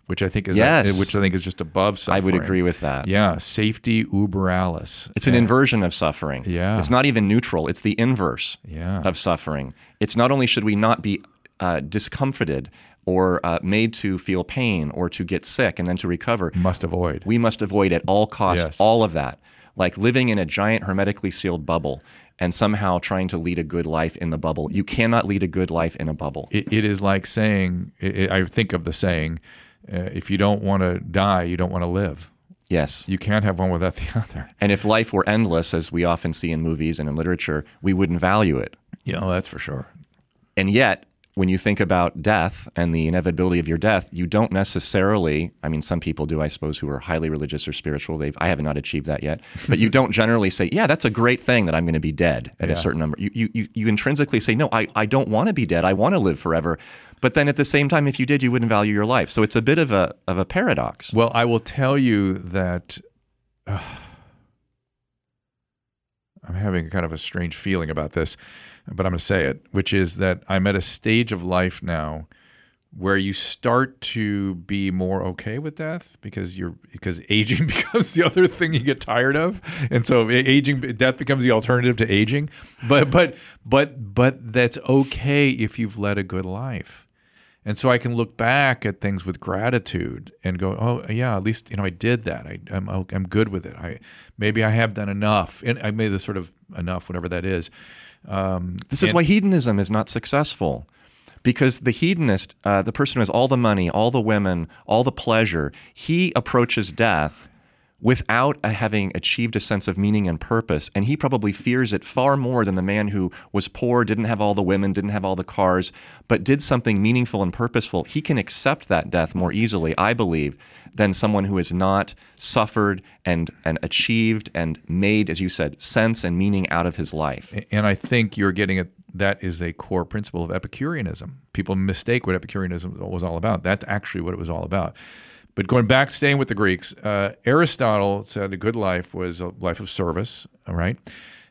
B: which I think is
C: yes.
B: which I think is just above suffering.
C: I would agree with that.
B: Yeah, safety uber alles.
C: It's an inversion of suffering.
B: Yeah,
C: it's not even neutral. It's the inverse
B: yeah.
C: of suffering. It's not only should we not be uh, discomforted or uh, made to feel pain or to get sick and then to recover.
B: Must avoid.
C: We must avoid at all costs
B: yes.
C: all of that. Like living in a giant hermetically sealed bubble and somehow trying to lead a good life in the bubble. You cannot lead a good life in a bubble.
B: it, it is like saying, it, I think of the saying, uh, if you don't want to die, you don't want to live.
C: Yes.
B: You can't have one without the other.
C: And if life were endless, as we often see in movies and in literature, we wouldn't value it.
B: Yeah, that's for sure.
C: And yet, when you think about death and the inevitability of your death, you don't necessarily, I mean, some people do, I suppose, who are highly religious or spiritual. They've, I have not achieved that yet. But you don't generally say, yeah, that's a great thing that I'm going to be dead at
B: yeah.
C: a certain number. You, you, you intrinsically say, no, I, I don't want to be dead. I want to live forever. But then at the same time, if you did, you wouldn't value your life. So it's a bit of a, of a paradox.
B: Well, I will tell you that. Uh, I'm having kind of a strange feeling about this but I'm going to say it, which is that I'm at a stage of life now where you start to be more okay with death because you're because aging becomes the other thing you get tired of and so aging death becomes the alternative to aging but but but but that's okay if you've led a good life and so I can look back at things with gratitude and go, oh yeah, at least you know I did that. I, am I'm, I'm good with it. I maybe I have done enough, and I made this sort of enough, whatever that is.
C: Um, this is why hedonism is not successful. Because the hedonist, uh, the person who has all the money, all the women, all the pleasure, he approaches death without having achieved a sense of meaning and purpose. And he probably fears it far more than the man who was poor, didn't have all the women, didn't have all the cars, but did something meaningful and purposeful. He can accept that death more easily, I believe, than someone who has not suffered and, and achieved and made, as you said, sense and meaning out of his life.
B: And I think you're getting at that is a core principle of Epicureanism. People mistake what Epicureanism was all about. That's actually what it was all about. But going back, staying with the Greeks, uh, Aristotle said a good life was a life of service, all right?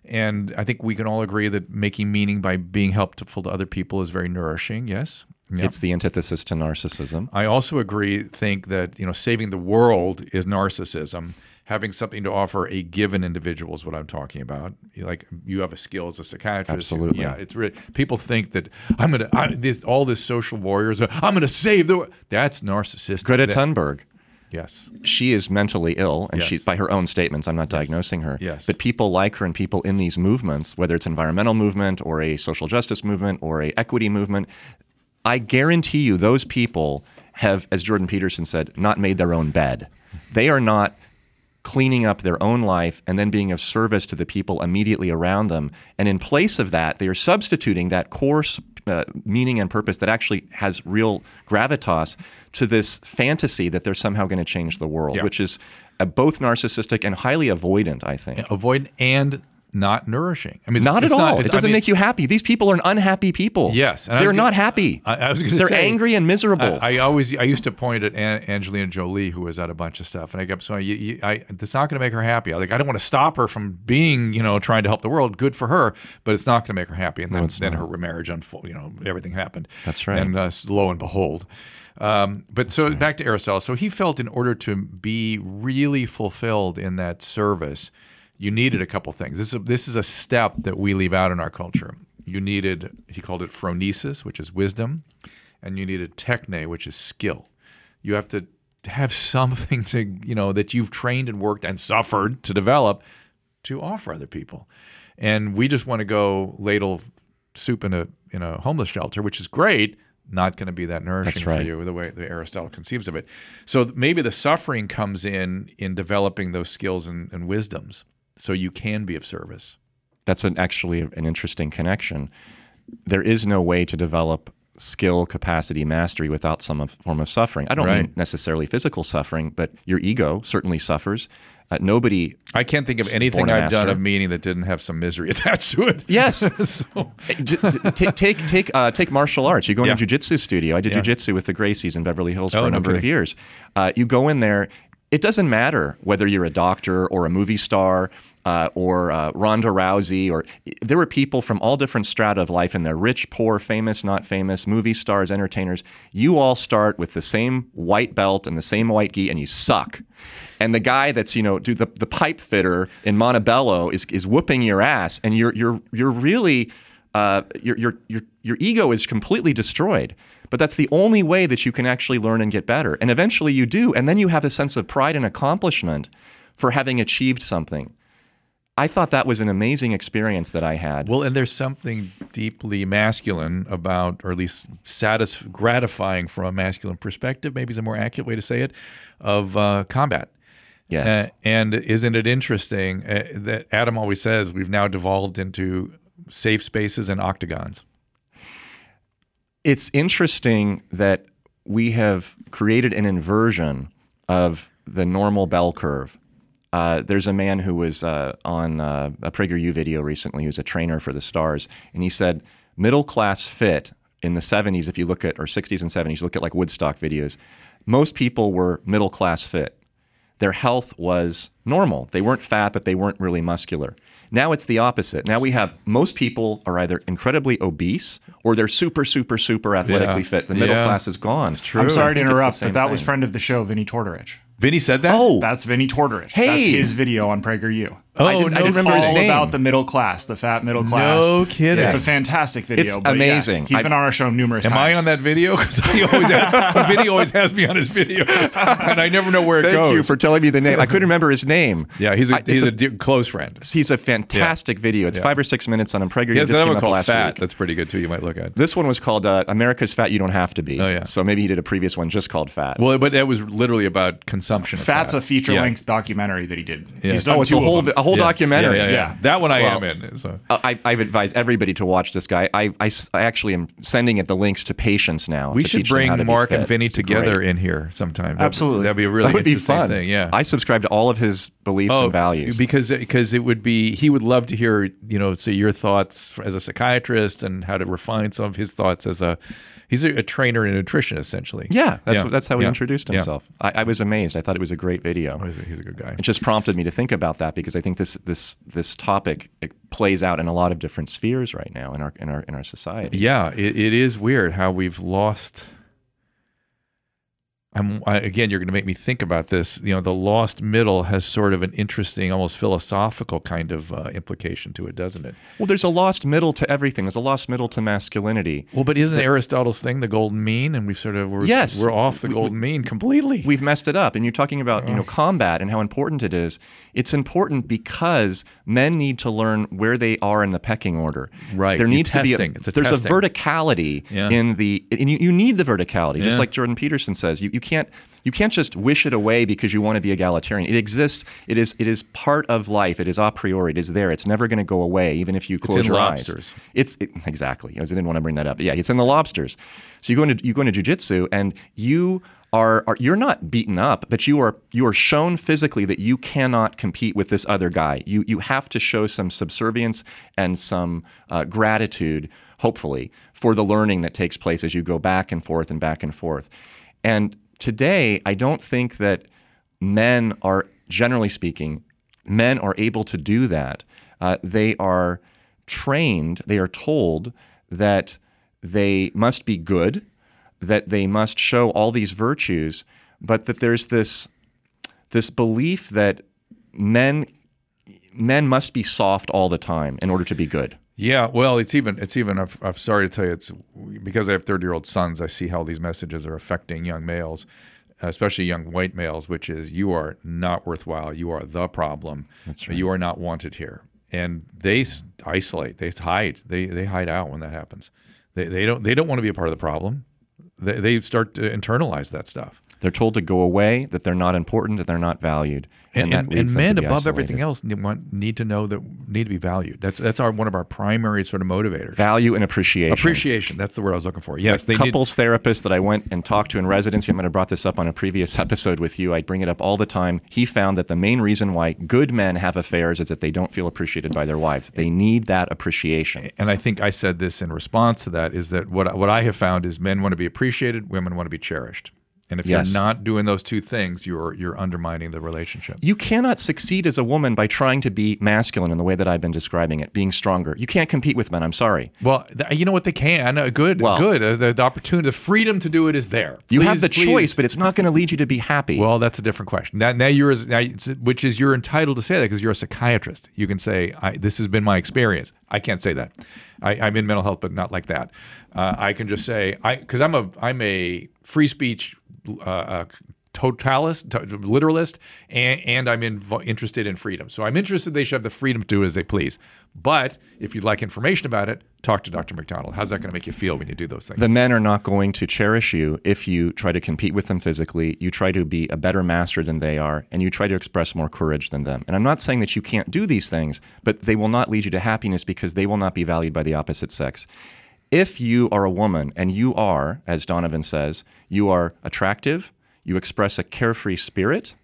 B: And I think we can all agree that making meaning by being helpful to other people is very nourishing, yes?
C: It's the antithesis to narcissism.
B: I also agree. Think that you know saving the world is narcissism. Having something to offer a given individual is what I'm talking about. Like you have a skill as a psychiatrist.
C: Absolutely.
B: Yeah, it's really people think that I'm gonna I, this all this social warriors. I'm gonna save the. wor-" That's narcissistic.
C: Greta Thunberg.
B: Yes.
C: she is mentally ill, and she, by her own statements, I'm not diagnosing her.
B: Yes.
C: But people like her and people in these movements, whether it's environmental movement or a social justice movement or a equity movement, I guarantee you those people have, as Jordan Peterson said, not made their own bed. They are not cleaning up their own life and then being of service to the people immediately around them. And in place of that, they are substituting that core uh, meaning and purpose that actually has real gravitas to this fantasy that they're somehow going to change the world,
B: Yeah.
C: which is uh, both narcissistic and highly avoidant, I think.
B: Avoid and not nourishing. I mean,
C: Not at all.
B: it's-
C: it doesn't
B: I mean,
C: make you happy. These people are unhappy people.
B: Yes, and
C: they're not
B: gonna-
C: happy.
B: I, I was
C: they're
B: say
C: angry and miserable.
B: I, I always I used to point at An- Angelina Jolie, who was at a bunch of stuff, and I kept saying, you, you, I, "It's not going to make her happy." Like I don't want to stop her from being, you know, trying to help the world. Good for her, but it's not going to make her happy. And then, then her marriage unfolded. You know, everything happened.
C: That's right.
B: And uh, lo and behold. Um, but so back to Aristotle. So he felt in order to be really fulfilled in that service, you needed a couple things. This is a, this is a step that we leave out in our culture. You needed, he called it phronesis, which is wisdom, and you needed techne, which is skill. You have to have something to, you know, that you've trained and worked and suffered to develop to offer other people. And we just want to go ladle soup in a in a homeless shelter, which is great, not going to be that nourishing
C: That's
B: for you the way the Aristotle conceives of it. So maybe the suffering comes in in developing those skills and, and wisdoms, so you can be of service.
C: That's an, actually an interesting connection. There is no way to develop skill, capacity, mastery without some form of suffering. I don't mean necessarily physical suffering, but your ego certainly suffers. Uh, nobody.
B: I can't think of anything I've done of meaning that didn't have some misery attached to it.
C: Yes.
B: so,
C: take take take uh, take martial arts. You go in
B: Yeah.
C: a jujitsu studio. I did
B: Yeah.
C: jujitsu with the Gracies in Beverly Hills
B: Oh,
C: for a
B: no
C: number of years. Uh, you go in there. It doesn't matter whether you're a doctor or a movie star uh, or uh, Ronda Rousey or there were people from all different strata of life in there: rich, poor, famous, not famous, movie stars, entertainers. You all start with the same white belt and the same white gi, and you suck. And the guy that's you know the, the pipe fitter in Montebello is is whooping your ass, and you're you're you're really uh, your, your, your ego is completely destroyed. But that's the only way that you can actually learn and get better. And eventually you do. And then you have a sense of pride and accomplishment for having achieved something. I thought that was an amazing experience that I had.
B: well, and there's something deeply masculine about, or at least satis- gratifying from a masculine perspective, maybe is a more accurate way to say it, of uh, combat.
C: yes.
B: Uh, and isn't it interesting uh, that Adam always says we've now devolved into safe spaces and octagons?
C: it's interesting that we have created an inversion of the normal bell curve. Uh, there's a man who was uh, on uh, a PragerU video recently who's a trainer for the Stars, and he said middle class fit in the 70s, if you look at, or 60s and 70s, you look at like Woodstock videos, most people were middle class fit. Their health was normal. They weren't fat, but they weren't really muscular. Now it's the opposite. Now we have most people are either incredibly obese or they're super, super, super athletically
B: Yeah.
C: fit. The middle
B: Yeah.
C: class is gone. It's
B: true.
D: I'm sorry to
C: I think it's the
D: interrupt, but that was friend of the show, Vinny Tortorich.
B: Vinny said that?
C: Oh,
D: That's Vinny Tortorich.
C: Hey!
D: That's his video on PragerU.
B: Oh,
C: I didn't, I
B: no
C: didn't remember his
D: all
C: name.
D: about the middle class, the fat middle class.
B: No kidding.
D: It's a fantastic video.
C: It's
D: but yeah,
C: amazing.
D: he's
C: I-
D: been on our show numerous
B: Am
D: times.
B: Am I on that video? Because he always has, video always has me on his videos, and I never know where it
C: Thank
B: goes.
C: Thank you for telling me the name. I couldn't remember his name.
B: yeah, he's a,
C: I-
B: he's a,
C: a-
B: dear, close friend.
C: He's a fantastic video. It's five or six minutes on a Prager.
B: He has
C: just
B: another
C: came
B: one called
C: last
B: Fat.
C: week.
B: That's pretty good too. You might look at.
C: This one was called uh, "America's Fat You Don't Have to Be."
B: Oh, yeah.
C: So maybe he did a previous one just called "Fat."
B: Well, but that was literally about consumption. Of
D: Fat's
B: fat.
D: a feature length documentary that he did.
B: Yeah.
D: He's done
C: oh, it's a whole
D: of them.
C: a whole
B: Yeah.
C: documentary.
B: Yeah, yeah, yeah.
D: Yeah.
B: That one I
C: Well,
B: am in. So.
C: Uh, I, I've advised everybody to watch this guy. I, I, I actually am sending it the links to patients now.
B: We
C: to
B: should
C: teach them how
B: bring
C: to
B: Mark and. Vinny together
C: great.
B: in here sometime. That'd-
D: Absolutely.
B: that'd be a really
C: that would be fun.
B: thing. Yeah.
C: I subscribe to all of his beliefs and oh, values.
B: because because it would be he would love to hear you know say your thoughts as a psychiatrist and how to refine some of his thoughts as a he's a, a trainer and a nutritionist essentially.
C: yeah, that's
B: Yeah.
C: that's how he
B: Yeah.
C: introduced
B: Yeah.
C: himself. I, I was amazed. I thought it was a great video.
B: He's he's a good guy.
C: It just prompted me to think about that because I think this this this topic plays out in a lot of different spheres right now in our in our in our society.
B: Yeah, it, it is weird how we've lost. I'm I, again. You're going to make me think about this. You know, the lost middle has sort of an interesting, almost philosophical kind of uh, implication to it, doesn't it?
C: Well, there's a lost middle to everything. There's a lost middle to masculinity.
B: Well, but isn't Aristotle's thing the golden mean? And we've sort of we're,
C: Yes.
B: we're off the golden mean completely.
C: We've messed it up. And you're talking about you know combat and how important it is. It's important because men need to learn where they are in the pecking order.
B: Right.
C: There needs to be.
B: It's a
C: there's
B: testing.
C: a verticality
B: Yeah.
C: in the and you, you need the verticality. Just
B: Yeah.
C: like Jordan Peterson says, you, you can't you can't just wish it away because you want to be egalitarian. It exists. It is it is part of life. It is a priori. It is there. It's never going to go away, even if you close your
B: lobsters.
C: eyes. It's it, exactly. I didn't want to bring that up. But yeah, it's in the lobsters. So you go into you go into jujitsu and you are, are you're not beaten up, but you are you are shown physically that you cannot compete with this other guy. You you have to show some subservience and some uh, gratitude, hopefully, for the learning that takes place as you go back and forth and back and forth. And today, I don't think that men are generally speaking men are able to do that. Uh, they are trained, they are told that they must be good, that they must show all these virtues, but that there's this this belief that men men must be soft all the time in order to be good.
B: Yeah, well, it's even it's even. I've, I'm sorry to tell you, it's because I have 30 year old sons. I see how these messages are affecting young males, especially young white males. Which is, you are not worthwhile. You are the problem. That's right. You are not wanted here, and they s- isolate. They hide. They they hide out when that happens. They they don't they don't want to be a part of the problem. They they start to internalize that stuff.
C: They're told to go away, that they're not important, that they're not valued,
B: And, and,
C: leads
B: and men above
C: isolated.
B: everything else need, to know that need to be valued. That's that's our one of our primary sort of motivators.
C: value and appreciation.
B: Appreciation. That's the word I was looking for. Yes, need,
C: couples therapist that I went and talked to in residency. I might have brought this up on a previous episode with you. I bring it up all the time. He found that the main reason why good men have affairs is that they don't feel appreciated by their wives. They need that appreciation.
B: and I think I said this in response to that is that what what I have found is men want to be appreciated, women want to be cherished. And if
C: Yes.
B: you're not doing those two things, you're you're undermining the relationship.
C: You cannot succeed as a woman by trying to be masculine in the way that I've been describing it, being stronger. You can't compete with men. I'm sorry.
B: Well, th- you know what they can. Uh, good,
C: Well-
B: good. Uh, the, the opportunity, the freedom to do it is there.
C: You have the
B: please.
C: choice, but it's not going to lead you to be happy.
B: Well, that's a different question. Now, now you're, now it's, which is you're entitled to say that because you're a psychiatrist. You can say, I, "This has been my experience." I can't say that. I, I'm in mental health, but not like that. Uh, I can just say, I because I'm a I'm a free speech uh, uh, totalist, to- literalist, and, and I'm interested in freedom. So I'm interested they should have the freedom to do as they please. But if you'd like information about it, talk to Dr. McDonald. How's that going to make you feel when you do those things?
C: the men are not going to cherish you if you try to compete with them physically, you try to be a better master than they are, and you try to express more courage than them. And I'm not saying that you can't do these things, but they will not lead you to happiness because they will not be valued by the opposite sex. If you are a woman and you are, as Donovan says, you are attractive, you express a carefree spirit,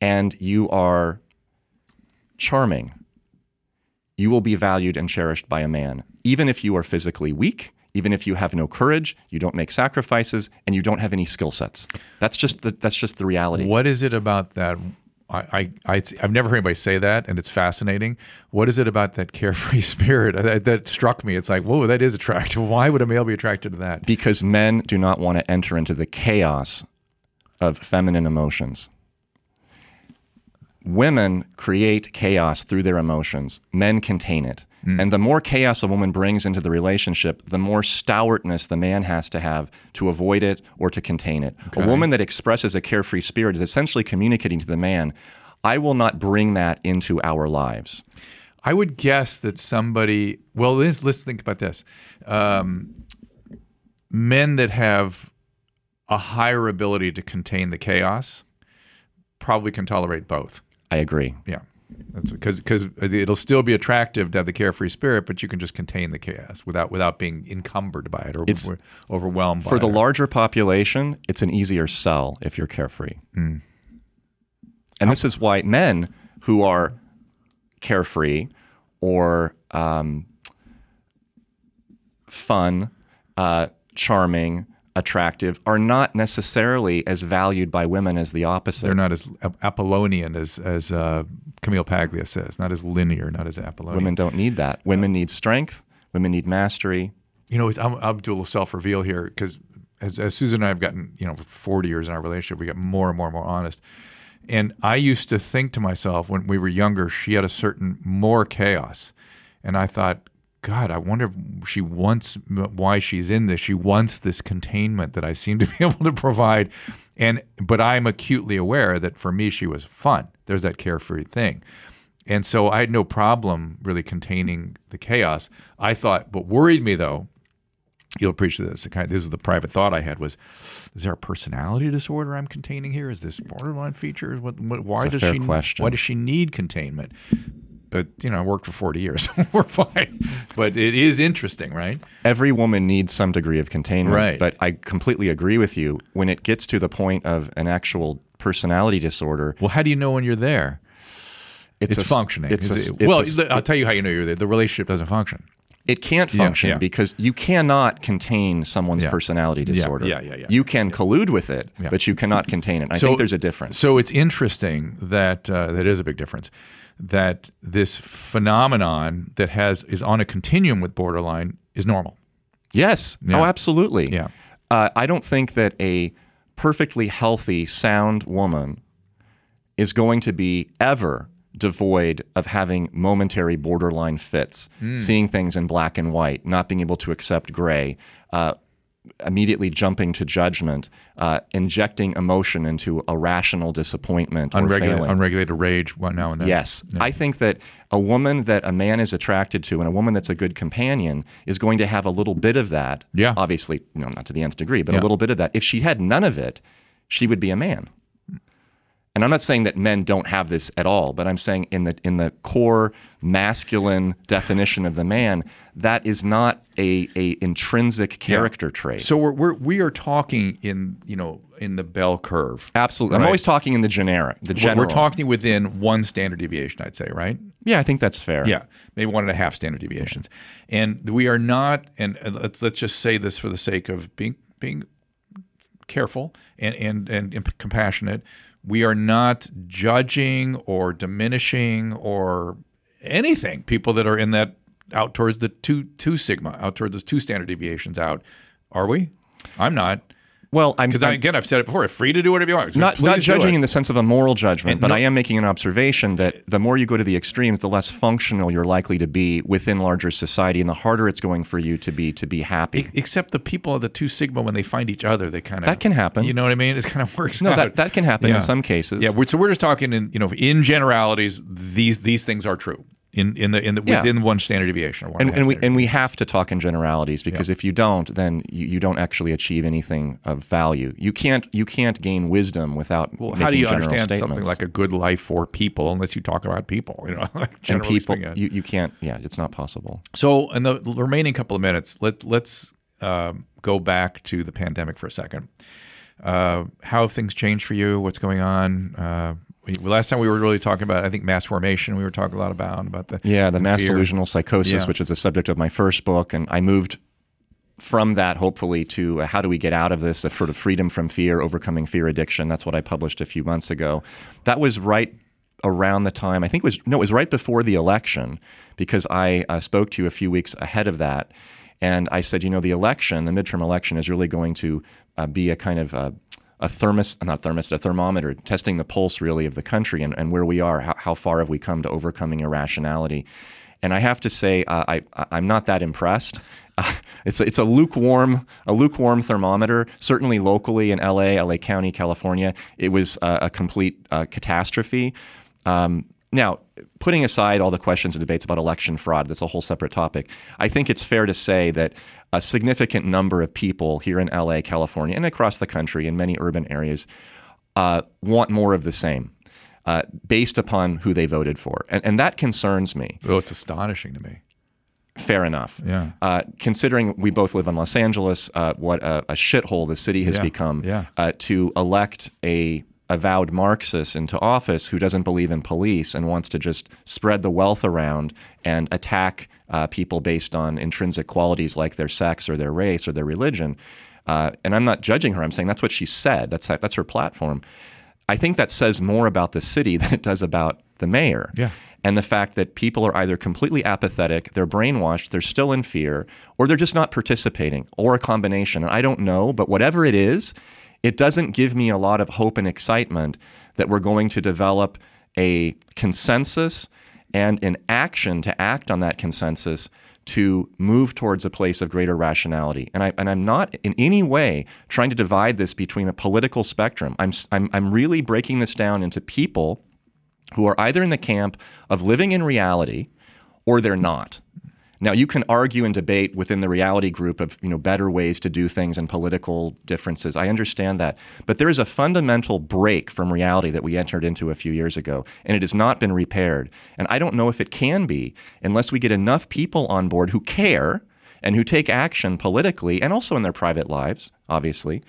C: and you are charming, you will be valued and cherished by a man, even if you are physically weak, even if you have no courage, you don't make sacrifices, and you don't have any skill sets. That's just the that's just the reality.
B: What is it about that? I, I, I, have never heard anybody say that, and it's fascinating. What is it about that carefree spirit that, that struck me? It's like, whoa, that is attractive. Why would a male be attracted to that?
C: Because men do not want to enter into the chaos of feminine emotions. Women create chaos through their emotions. Men contain it. And the more chaos a woman brings into the relationship, the more stoutness the man has to have to avoid it or to contain it. A woman that expresses a carefree spirit is essentially communicating to the man, I will not bring that into our lives.
B: I would guess that somebody. Well, let's, let's think about this. Um, men that have a higher ability to contain the chaos probably can tolerate both.
C: I agree.
B: Yeah. That's because because it'll still be attractive to have the carefree spirit, but you can just contain the chaos without without being encumbered by it or
C: It's-
B: overwhelmed by
C: For the
B: it.
C: larger population, it's an easier sell if you're carefree. And this is why men who are carefree or um, fun, uh, charming, attractive are not necessarily as valued by women as the opposite.
B: They're not as Apollonian as as uh, Camille Paglia says. Not as linear. Not as Apollonian.
C: Women don't need that. Women need strength. Women need mastery.
B: You know, I'm, I'll do a little self reveal here because as, as Susan and I have gotten, you know, for 40 years in our relationship, we get more and more and more honest. And I used to think to myself when we were younger, she had a certain more chaos. And I thought, God, I wonder if she wants why she's in this. She wants this containment that I seem to be able to provide. And but I'm acutely aware that for me she was fun. There's that carefree thing. And so I had no problem really containing the chaos. I thought what worried me though you'll appreciate this. The kind this was the private thought I had was: Is there a personality disorder I'm containing here? Is this borderline feature? What? what why does she?
C: question.
B: Why does she need containment? But you know, I worked for 40 years. We're fine. But it is interesting, right?
C: Every woman needs some degree of containment.
B: Right.
C: But I completely agree with you. When it gets to the point of an actual personality disorder,
B: Well, how do you know when you're there?
C: it's,
B: It's,
C: a,
B: functioning.
C: It's a, it's
B: it- well,
C: a-
B: I'll tell you how you know you're there. The relationship doesn't function.
C: it can't function
B: yeah.
C: because you cannot contain someone's
B: Yeah.
C: personality disorder.
B: yeah, yeah, yeah.
C: You can collude with it,
B: Yeah.
C: but you cannot contain it. I
B: So-
C: think there's a difference.
B: So it's interesting that uh, that is a big difference. That this phenomenon that has is on a continuum with borderline is normal.
C: yes.
B: Yeah.
C: Oh, absolutely.
B: Yeah.
C: Uh, I don't think that a perfectly healthy, sound woman is going to be ever devoid of having momentary borderline fits,
B: Hmm.
C: seeing things in black and white, not being able to accept gray, uh, immediately jumping to judgment, uh, injecting emotion into a rational disappointment or
B: Unregulated,
C: failing.
B: unregulated rage one now and then.
C: Yes. I think that a woman that a man is attracted to and a woman that's a good companion is going to have a little bit of that.
B: Yeah.
C: Obviously, you know, not to the nth degree, but
B: Yeah.
C: a little bit of that. If she had none of it, she would be a man. And I'm not saying that men don't have this at all, but I'm saying in the in the core masculine definition of the man, that is not a, a intrinsic character trait.
B: So we're, we're we are talking in you know in the bell curve.
C: Absolutely. I'm always talking in the generic, the
B: We're-
C: general.
B: We're talking within one standard deviation, I'd say, right?
C: Yeah, I think that's fair.
B: Yeah, maybe one and a half standard deviations, and we are not. And let's let's just say this for the sake of being being careful and and and, and compassionate. We are not judging or diminishing or anything people that are in that out towards the two two sigma out towards those two standard deviations out. Are we? I'm not.
C: Well, I'm,
B: Because again, I've said it before. Free to do whatever you want.
C: not, not judging in the sense of a moral judgment,
B: And
C: but
B: no-
C: I am making an observation that the more you go to the extremes, the less functional you're likely to be within larger society, and the harder it's going for you to be to be happy.
B: Except the people of the two sigma, when they find each other, they kind of
C: That can happen.
B: You know what I mean? It kind of works.
C: no,
B: out.
C: that, that can happen
B: Yeah.
C: in some cases.
B: Yeah, we're, so we're just talking in you know in generalities. These these things are true in in the in the
C: Yeah.
B: within one standard deviation. Or one
C: and,
B: and,
C: and we and we have to talk in generalities because
B: Yeah.
C: if you don't, then you, you don't actually achieve anything of value. You can't you can't gain wisdom without
B: well, how do you understand
C: statements.
B: something like a good life for people unless you talk about people? You know, like
C: and people you, you can't yeah it's not possible.
B: So, in the remaining couple of minutes, let let's um, go back to the pandemic for a second. Uh, how have things changed for you? What's going on? Uh, we, last time we were really talking about, I think, mass formation. We were talking a lot about about the
C: Yeah, the
B: and
C: mass
B: fear.
C: delusional psychosis,
B: Yeah.
C: which is the subject of my first book, and I moved from that hopefully to uh, how do we get out of this, a sort of freedom from fear, overcoming fear addiction. That's what I published a few months ago. That was right around the time I think it was no, it was right before the election because I uh, spoke to you a few weeks ahead of that, and I said, you know, the election, the midterm election, is really going to uh, be a kind of uh, a thermos, not thermos, a thermometer, testing the pulse really of the country and, and where we are. How, how far have we come to overcoming irrationality? And I have to say, uh, I, I'm not that impressed. It's a, it's a lukewarm a lukewarm thermometer. Certainly locally in LA, LA County, California, it was uh, a complete uh, catastrophe. Um, now, putting aside all the questions and debates about election fraud, that's a whole separate topic. I think it's fair to say that a significant number of people here in LA, California, and across the country in many urban areas uh, want more of the same. Uh, based upon who they voted for. And, and that concerns me.
B: Oh, it's astonishing to me.
C: Fair enough.
B: Yeah.
C: Uh, considering we both live in Los Angeles, uh, what a, a shithole the city has
B: Yeah.
C: become,
B: Yeah.
C: uh, to elect a avowed Marxist into office who doesn't believe in police and wants to just spread the wealth around and attack uh, people based on intrinsic qualities like their sex or their race or their religion. uh, and I'm not judging her. I'm saying that's what she said. That's that's her platform. I think that says more about the city than it does about the mayor.
B: Yeah.
C: And the fact that people are either completely apathetic, they're brainwashed, they're still in fear, or they're just not participating, or a combination. And I don't know, but whatever it is, it doesn't give me a lot of hope and excitement that we're going to develop a consensus and an action to act on that consensus to move towards a place of greater rationality. And, I, and I'm not in any way trying to divide this between a political spectrum. I'm, I'm, I'm really breaking this down into people who are either in the camp of living in reality or they're not. Now you can argue and debate within the reality group of you know better ways to do things and political differences. I understand that, but there is a fundamental break from reality that we entered into a few years ago, and it has not been repaired. And I don't know if it can be unless we get enough people on board who care and who take action politically and also in their private lives, obviously,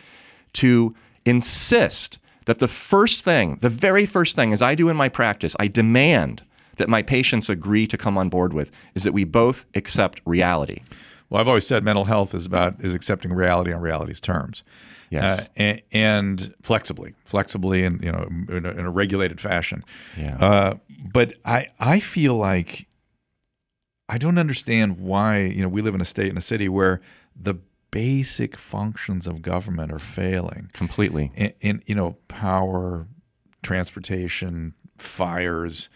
C: to insist that the first thing, the very first thing, as I do in my practice, I demand that my patients agree to come on board with is that we both accept reality.
B: Well, I've always said mental health is about is accepting reality on reality's terms.
C: Yes.
B: Uh, and, and flexibly, flexibly, and you know, in a, in a regulated fashion.
C: Yeah.
B: Uh, but I, I feel like I don't understand why you know we live in a state in a city where the basic functions of government are failing.
C: Completely.
B: In, in you know, power, transportation, fires,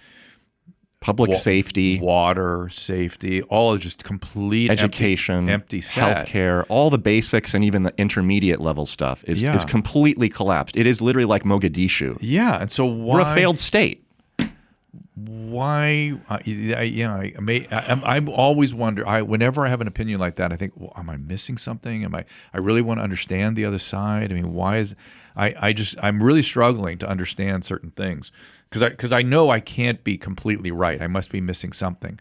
C: Public
B: wa-
C: safety,
B: water, safety, all just complete
C: education,
B: empty, set.
C: healthcare, all the basics and even the intermediate level stuff is,
B: Yeah.
C: is completely collapsed. It is literally like Mogadishu.
B: Yeah, and so why
C: We're a failed state.
B: why uh, I, yeah I, I may I, I'm- I'm always wonder I whenever I have an opinion like that I think well, am I missing something am I I really want to understand the other side I mean why is I I just I'm really struggling to understand certain things because I because I know I can't be completely right I must be missing something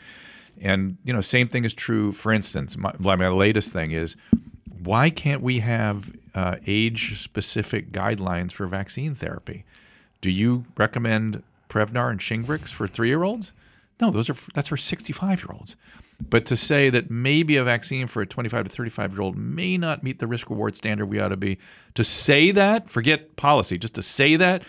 B: and you know same thing is true for instance my, my latest thing is why can't we have uh, age specific guidelines for vaccine therapy do you recommend Prevnar and Shingrix for three year olds? No, those are that's for 65 year olds. But to say that maybe a vaccine for a 25 to 35 year old may not meet the risk reward standard we ought to be, to say that, forget policy, just to say that,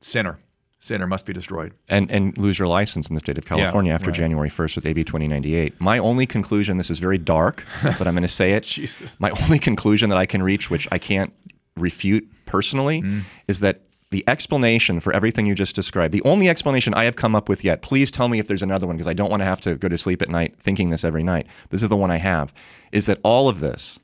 B: sinner. Sinner must be destroyed.
C: and, and lose your license in the state of California after
B: right.
C: January 1st with AB 2098. My only conclusion, this is very dark, but I'm going to say it.
B: Jesus.
C: My only conclusion that I can reach, which I can't refute personally,
B: Mm.
C: is that the explanation for everything you just described, the only explanation I have come up with yet, please tell me if there's another one because I don't want to have to go to sleep at night thinking this every night. This is the one I have, is that all of this,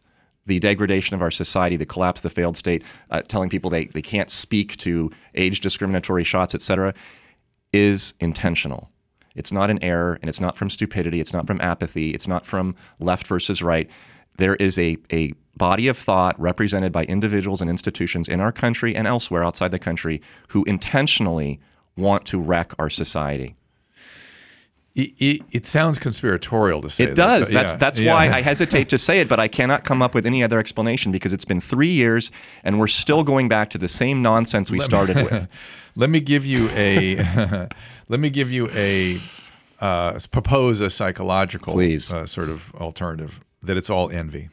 C: the degradation of our society, the collapse, the failed state, uh, telling people they, they can't speak to age discriminatory shots, et cetera, is intentional. It's not an error, and it's not from stupidity. It's not from apathy. It's not from left versus right. There is a, a body of thought represented by individuals and institutions in our country and elsewhere outside the country who intentionally want to wreck our society.
B: It, it, it sounds conspiratorial to say
C: It
B: that,
C: does. That's
B: yeah,
C: that's
B: yeah.
C: why I hesitate to say it, but I cannot come up with any other explanation because it's been three years and we're still going back to the same nonsense we started with.
B: Let me give you a let me give you a uh, propose a psychological
C: Please.
B: Uh, sort of alternative that it's all envy,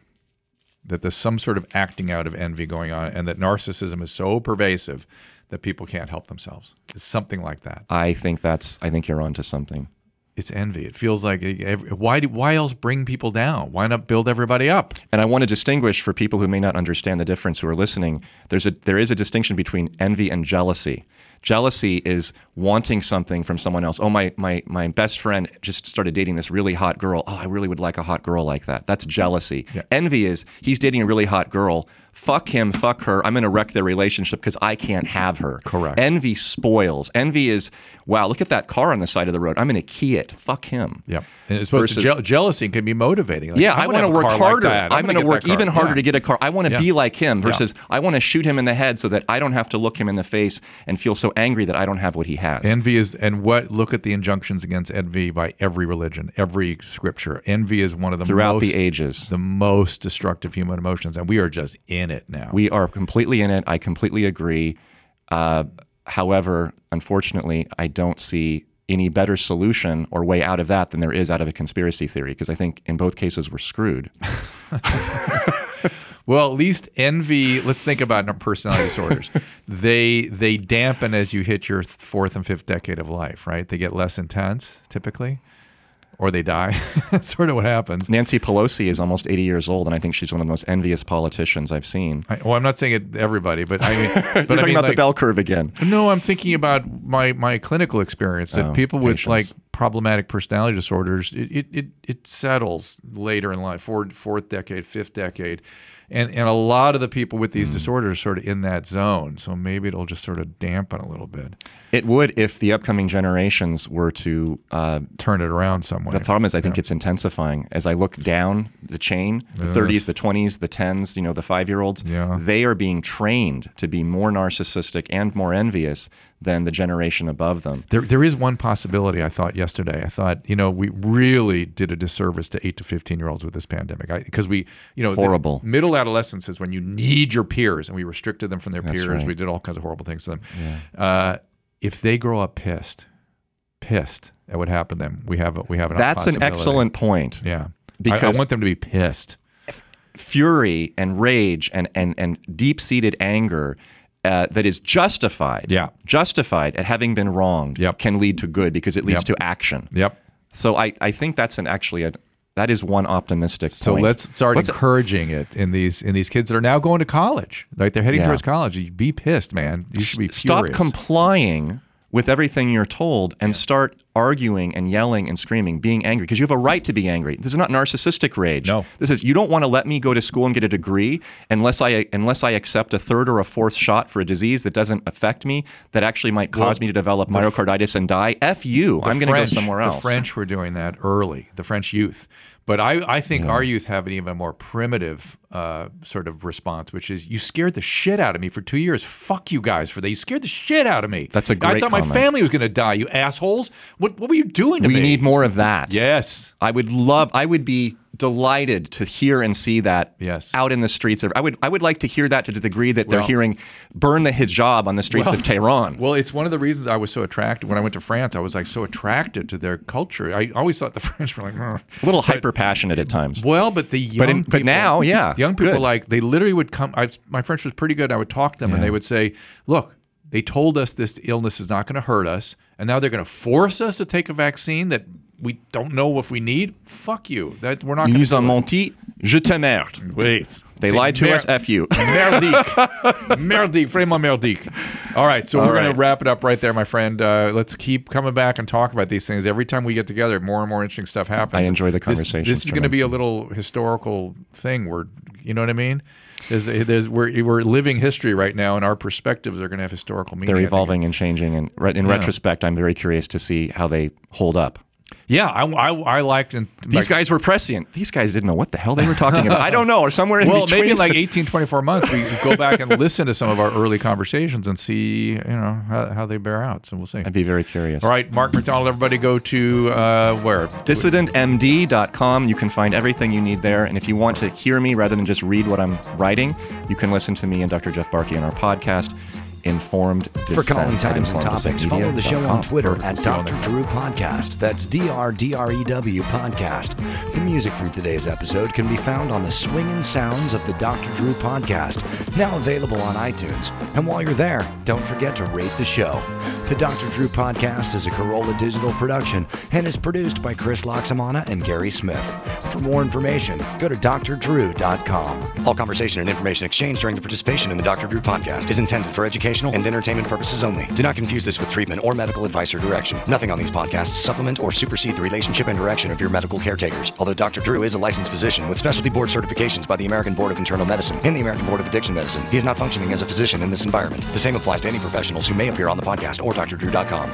B: that there's some sort of acting out of envy going on, and that narcissism is so pervasive that people can't help themselves. It's something like that.
C: I think that's. I think you're onto something.
B: It's envy. It feels like eh, eh, why do, why else bring people down? Why not build everybody up?
C: And I want to distinguish for people who may not understand the difference who are listening. There's a there is a distinction between envy and jealousy. Jealousy is wanting something from someone else. Oh, my my my best friend just started dating this really hot girl. Oh, I really would like a hot girl like that. That's jealousy. Envy is he's dating a really hot girl. Fuck him, fuck her. I'm going to wreck their relationship because I can't have her.
B: Correct.
C: Envy spoils. Envy is, wow, look at that car on the side of the road. I'm going to key it. Fuck him.
B: Yeah, and it's supposed
C: Versus-
B: to je- jealousy can be motivating. Like,
C: Yeah, I, want to work
B: like
C: harder.
B: that.
C: I'm, going to work even harder
B: Yeah.
C: to get a car. I want to
B: Yeah.
C: be like him versus I want to shoot him in the head so that I don't have to look him in the face and feel so angry that I don't have what he has.
B: Envy is, and what? Look at the injunctions against envy by every religion, every scripture. Envy is one of the
C: throughout
B: most,
C: the ages.
B: the most destructive human emotions, and we are just in it now.
C: We are completely in it. I completely agree. Uh, however, unfortunately, I don't see any better solution or way out of that than there is out of a conspiracy theory because I think in both cases we're screwed.
B: Well, at least envy. Let's think about personality disorders. they they dampen as you hit your fourth and fifth decade of life, right? They get less intense typically, or they die. That's sort of what happens.
C: Nancy Pelosi is almost 80 years old, and I think she's one of the most envious politicians I've seen.
B: I, well, I'm not saying it everybody, but I mean, but
C: You're
B: I
C: talking
B: mean,
C: about the bell curve again.
B: No, I'm thinking about my my clinical experience that
C: Oh,
B: people with
C: patience.
B: like problematic personality disorders, it, it it it settles later in life, fourth fourth decade, fifth decade. And and a lot of the people with these disorders are sort of in that zone. So maybe it'll just sort of dampen a little bit.
C: It would if the upcoming generations were to. Uh,
B: Turn it around somewhere.
C: the problem is, I think it's intensifying. As I look down the chain, the 30s, the 20s, the 10s, you know, the five year olds,
B: Yeah.
C: they are being trained to be more narcissistic and more envious than the generation above them.
B: There, there is one possibility. I thought yesterday. I thought, you know, we really did a disservice to eight to fifteen year olds with this pandemic because we, you know,
C: Horrible.
B: middle adolescence is when you need your peers, and we restricted them from their
C: That's
B: peers.
C: right.
B: We did all kinds of horrible things to them. Uh, if they grow up pissed, pissed at what happened to them, we have a- we have an
C: That's an excellent point.
B: Yeah, I- I, want them to be pissed.
C: Fury and rage and, and, and deep seated anger uh, that is justified,
B: Yeah.
C: justified at having been wronged,
B: Yep.
C: can lead to good because it leads
B: Yep.
C: to action.
B: Yep.
C: So I, I think that's an actually a that is one optimistic
B: So
C: point.
B: let's start
C: Let's-
B: encouraging it in these in these kids that are now going to college. Like they're heading
C: Yeah.
B: towards college. Be pissed, man. You should be
C: stop
B: furious.
C: complying with everything you're told and start arguing and yelling and screaming, being angry because you have a right to be angry. This is not narcissistic rage.
B: No.
C: This is you don't want to let me go to school and get a degree unless I unless I accept a third or a fourth shot for a disease that doesn't affect me that actually might cause me to develop myocarditis and die. F you. I'm going to go somewhere else.
B: The French were doing that early, the French youth. But I, I think our youth have an even more primitive uh, sort of response, which is you scared the shit out of me for two years. Fuck you guys for that. You scared the shit out of me.
C: That's a great I
B: thought my family was going to die, you assholes. What, what were you doing to
C: we
B: me?
C: need more of that.
B: Yes.
C: I would love. I would be delighted to hear and see that
B: Yes.
C: out in the streets. I would. I would like to hear that to the degree that they're
B: Well-
C: hearing "burn the hijab" on the streets of Tehran.
B: Well, it's one of the reasons I was so attracted when I went to France. I was like so attracted to their culture. I always thought the French were like, "Ugh."
C: a little hyper passionate at times.
B: Well, but the young
C: But in- but
B: people,
C: now, yeah,
B: young people
C: good.
B: like they literally would come. I, my French was pretty good. I would talk to them, and they would say, "Look, they told us this illness is not going to hurt us, and now they're going to force us to take a vaccine that we don't know if we need. Fuck you. That we're not going
C: Nous
B: to."
C: ont menti. Je te merde.
B: Wait,
C: They lied to us. F you.
B: Merdique. merdique. Vraiment merdique. All right. So we're going to wrap it up right there, my friend. Uh, let's keep coming back and talk about these things. Every time we get together, more and more interesting stuff happens.
C: I enjoy the
B: This- This, is going to be a little historical thing where, you know what I mean? There's, there's, we're, we're living history right now, and our perspectives are going to have historical meaning.
C: They're evolving and changing. And re- in retrospect, I'm very curious to see how they hold up.
B: Yeah, I, I, I liked and
C: These guys were prescient. These guys didn't know what the hell they were talking about. I don't know, or somewhere in between.
B: Well,
C: between.
B: maybe in like 18, 24 months, we go back and listen to some of our early conversations and see, you know, how, how they bear out. So we'll see.
C: I'd be very curious.
B: All right, Mark McDonald, everybody go to uh, where?
C: dissidentmd.com. You can find everything you need there. And if you want to hear me rather than just read what I'm writing, you can listen to me and Dr. Jeff Barke on our podcast, Informed Dissent.
E: For calling
C: at
E: times and topics, follow the show on Twitter at Dr. Drew Podcast. That's D R D R E W Podcast. The music from today's episode can be found on the swinging sounds of the Dr. Drew Podcast, now available on iTunes. And while you're there, don't forget to rate the show. The Dr. Drew Podcast is a Carolla Digital production and is produced by Chris Laxamana and Gary Smith. For more information, go to drdrew.com. All conversation and information exchanged during the participation in the Dr. Drew Podcast is intended for educational and entertainment purposes only. Do not confuse this with treatment or medical advice or direction. Nothing on these podcasts supplement or supersede the relationship and direction of your medical caretakers. Although Dr. Drew is a licensed physician with specialty board certifications by the American Board of Internal Medicine and the American Board of Addiction Medicine, he is not functioning as a physician in this environment. The same applies to any professionals who may appear on the podcast or drdrew.com.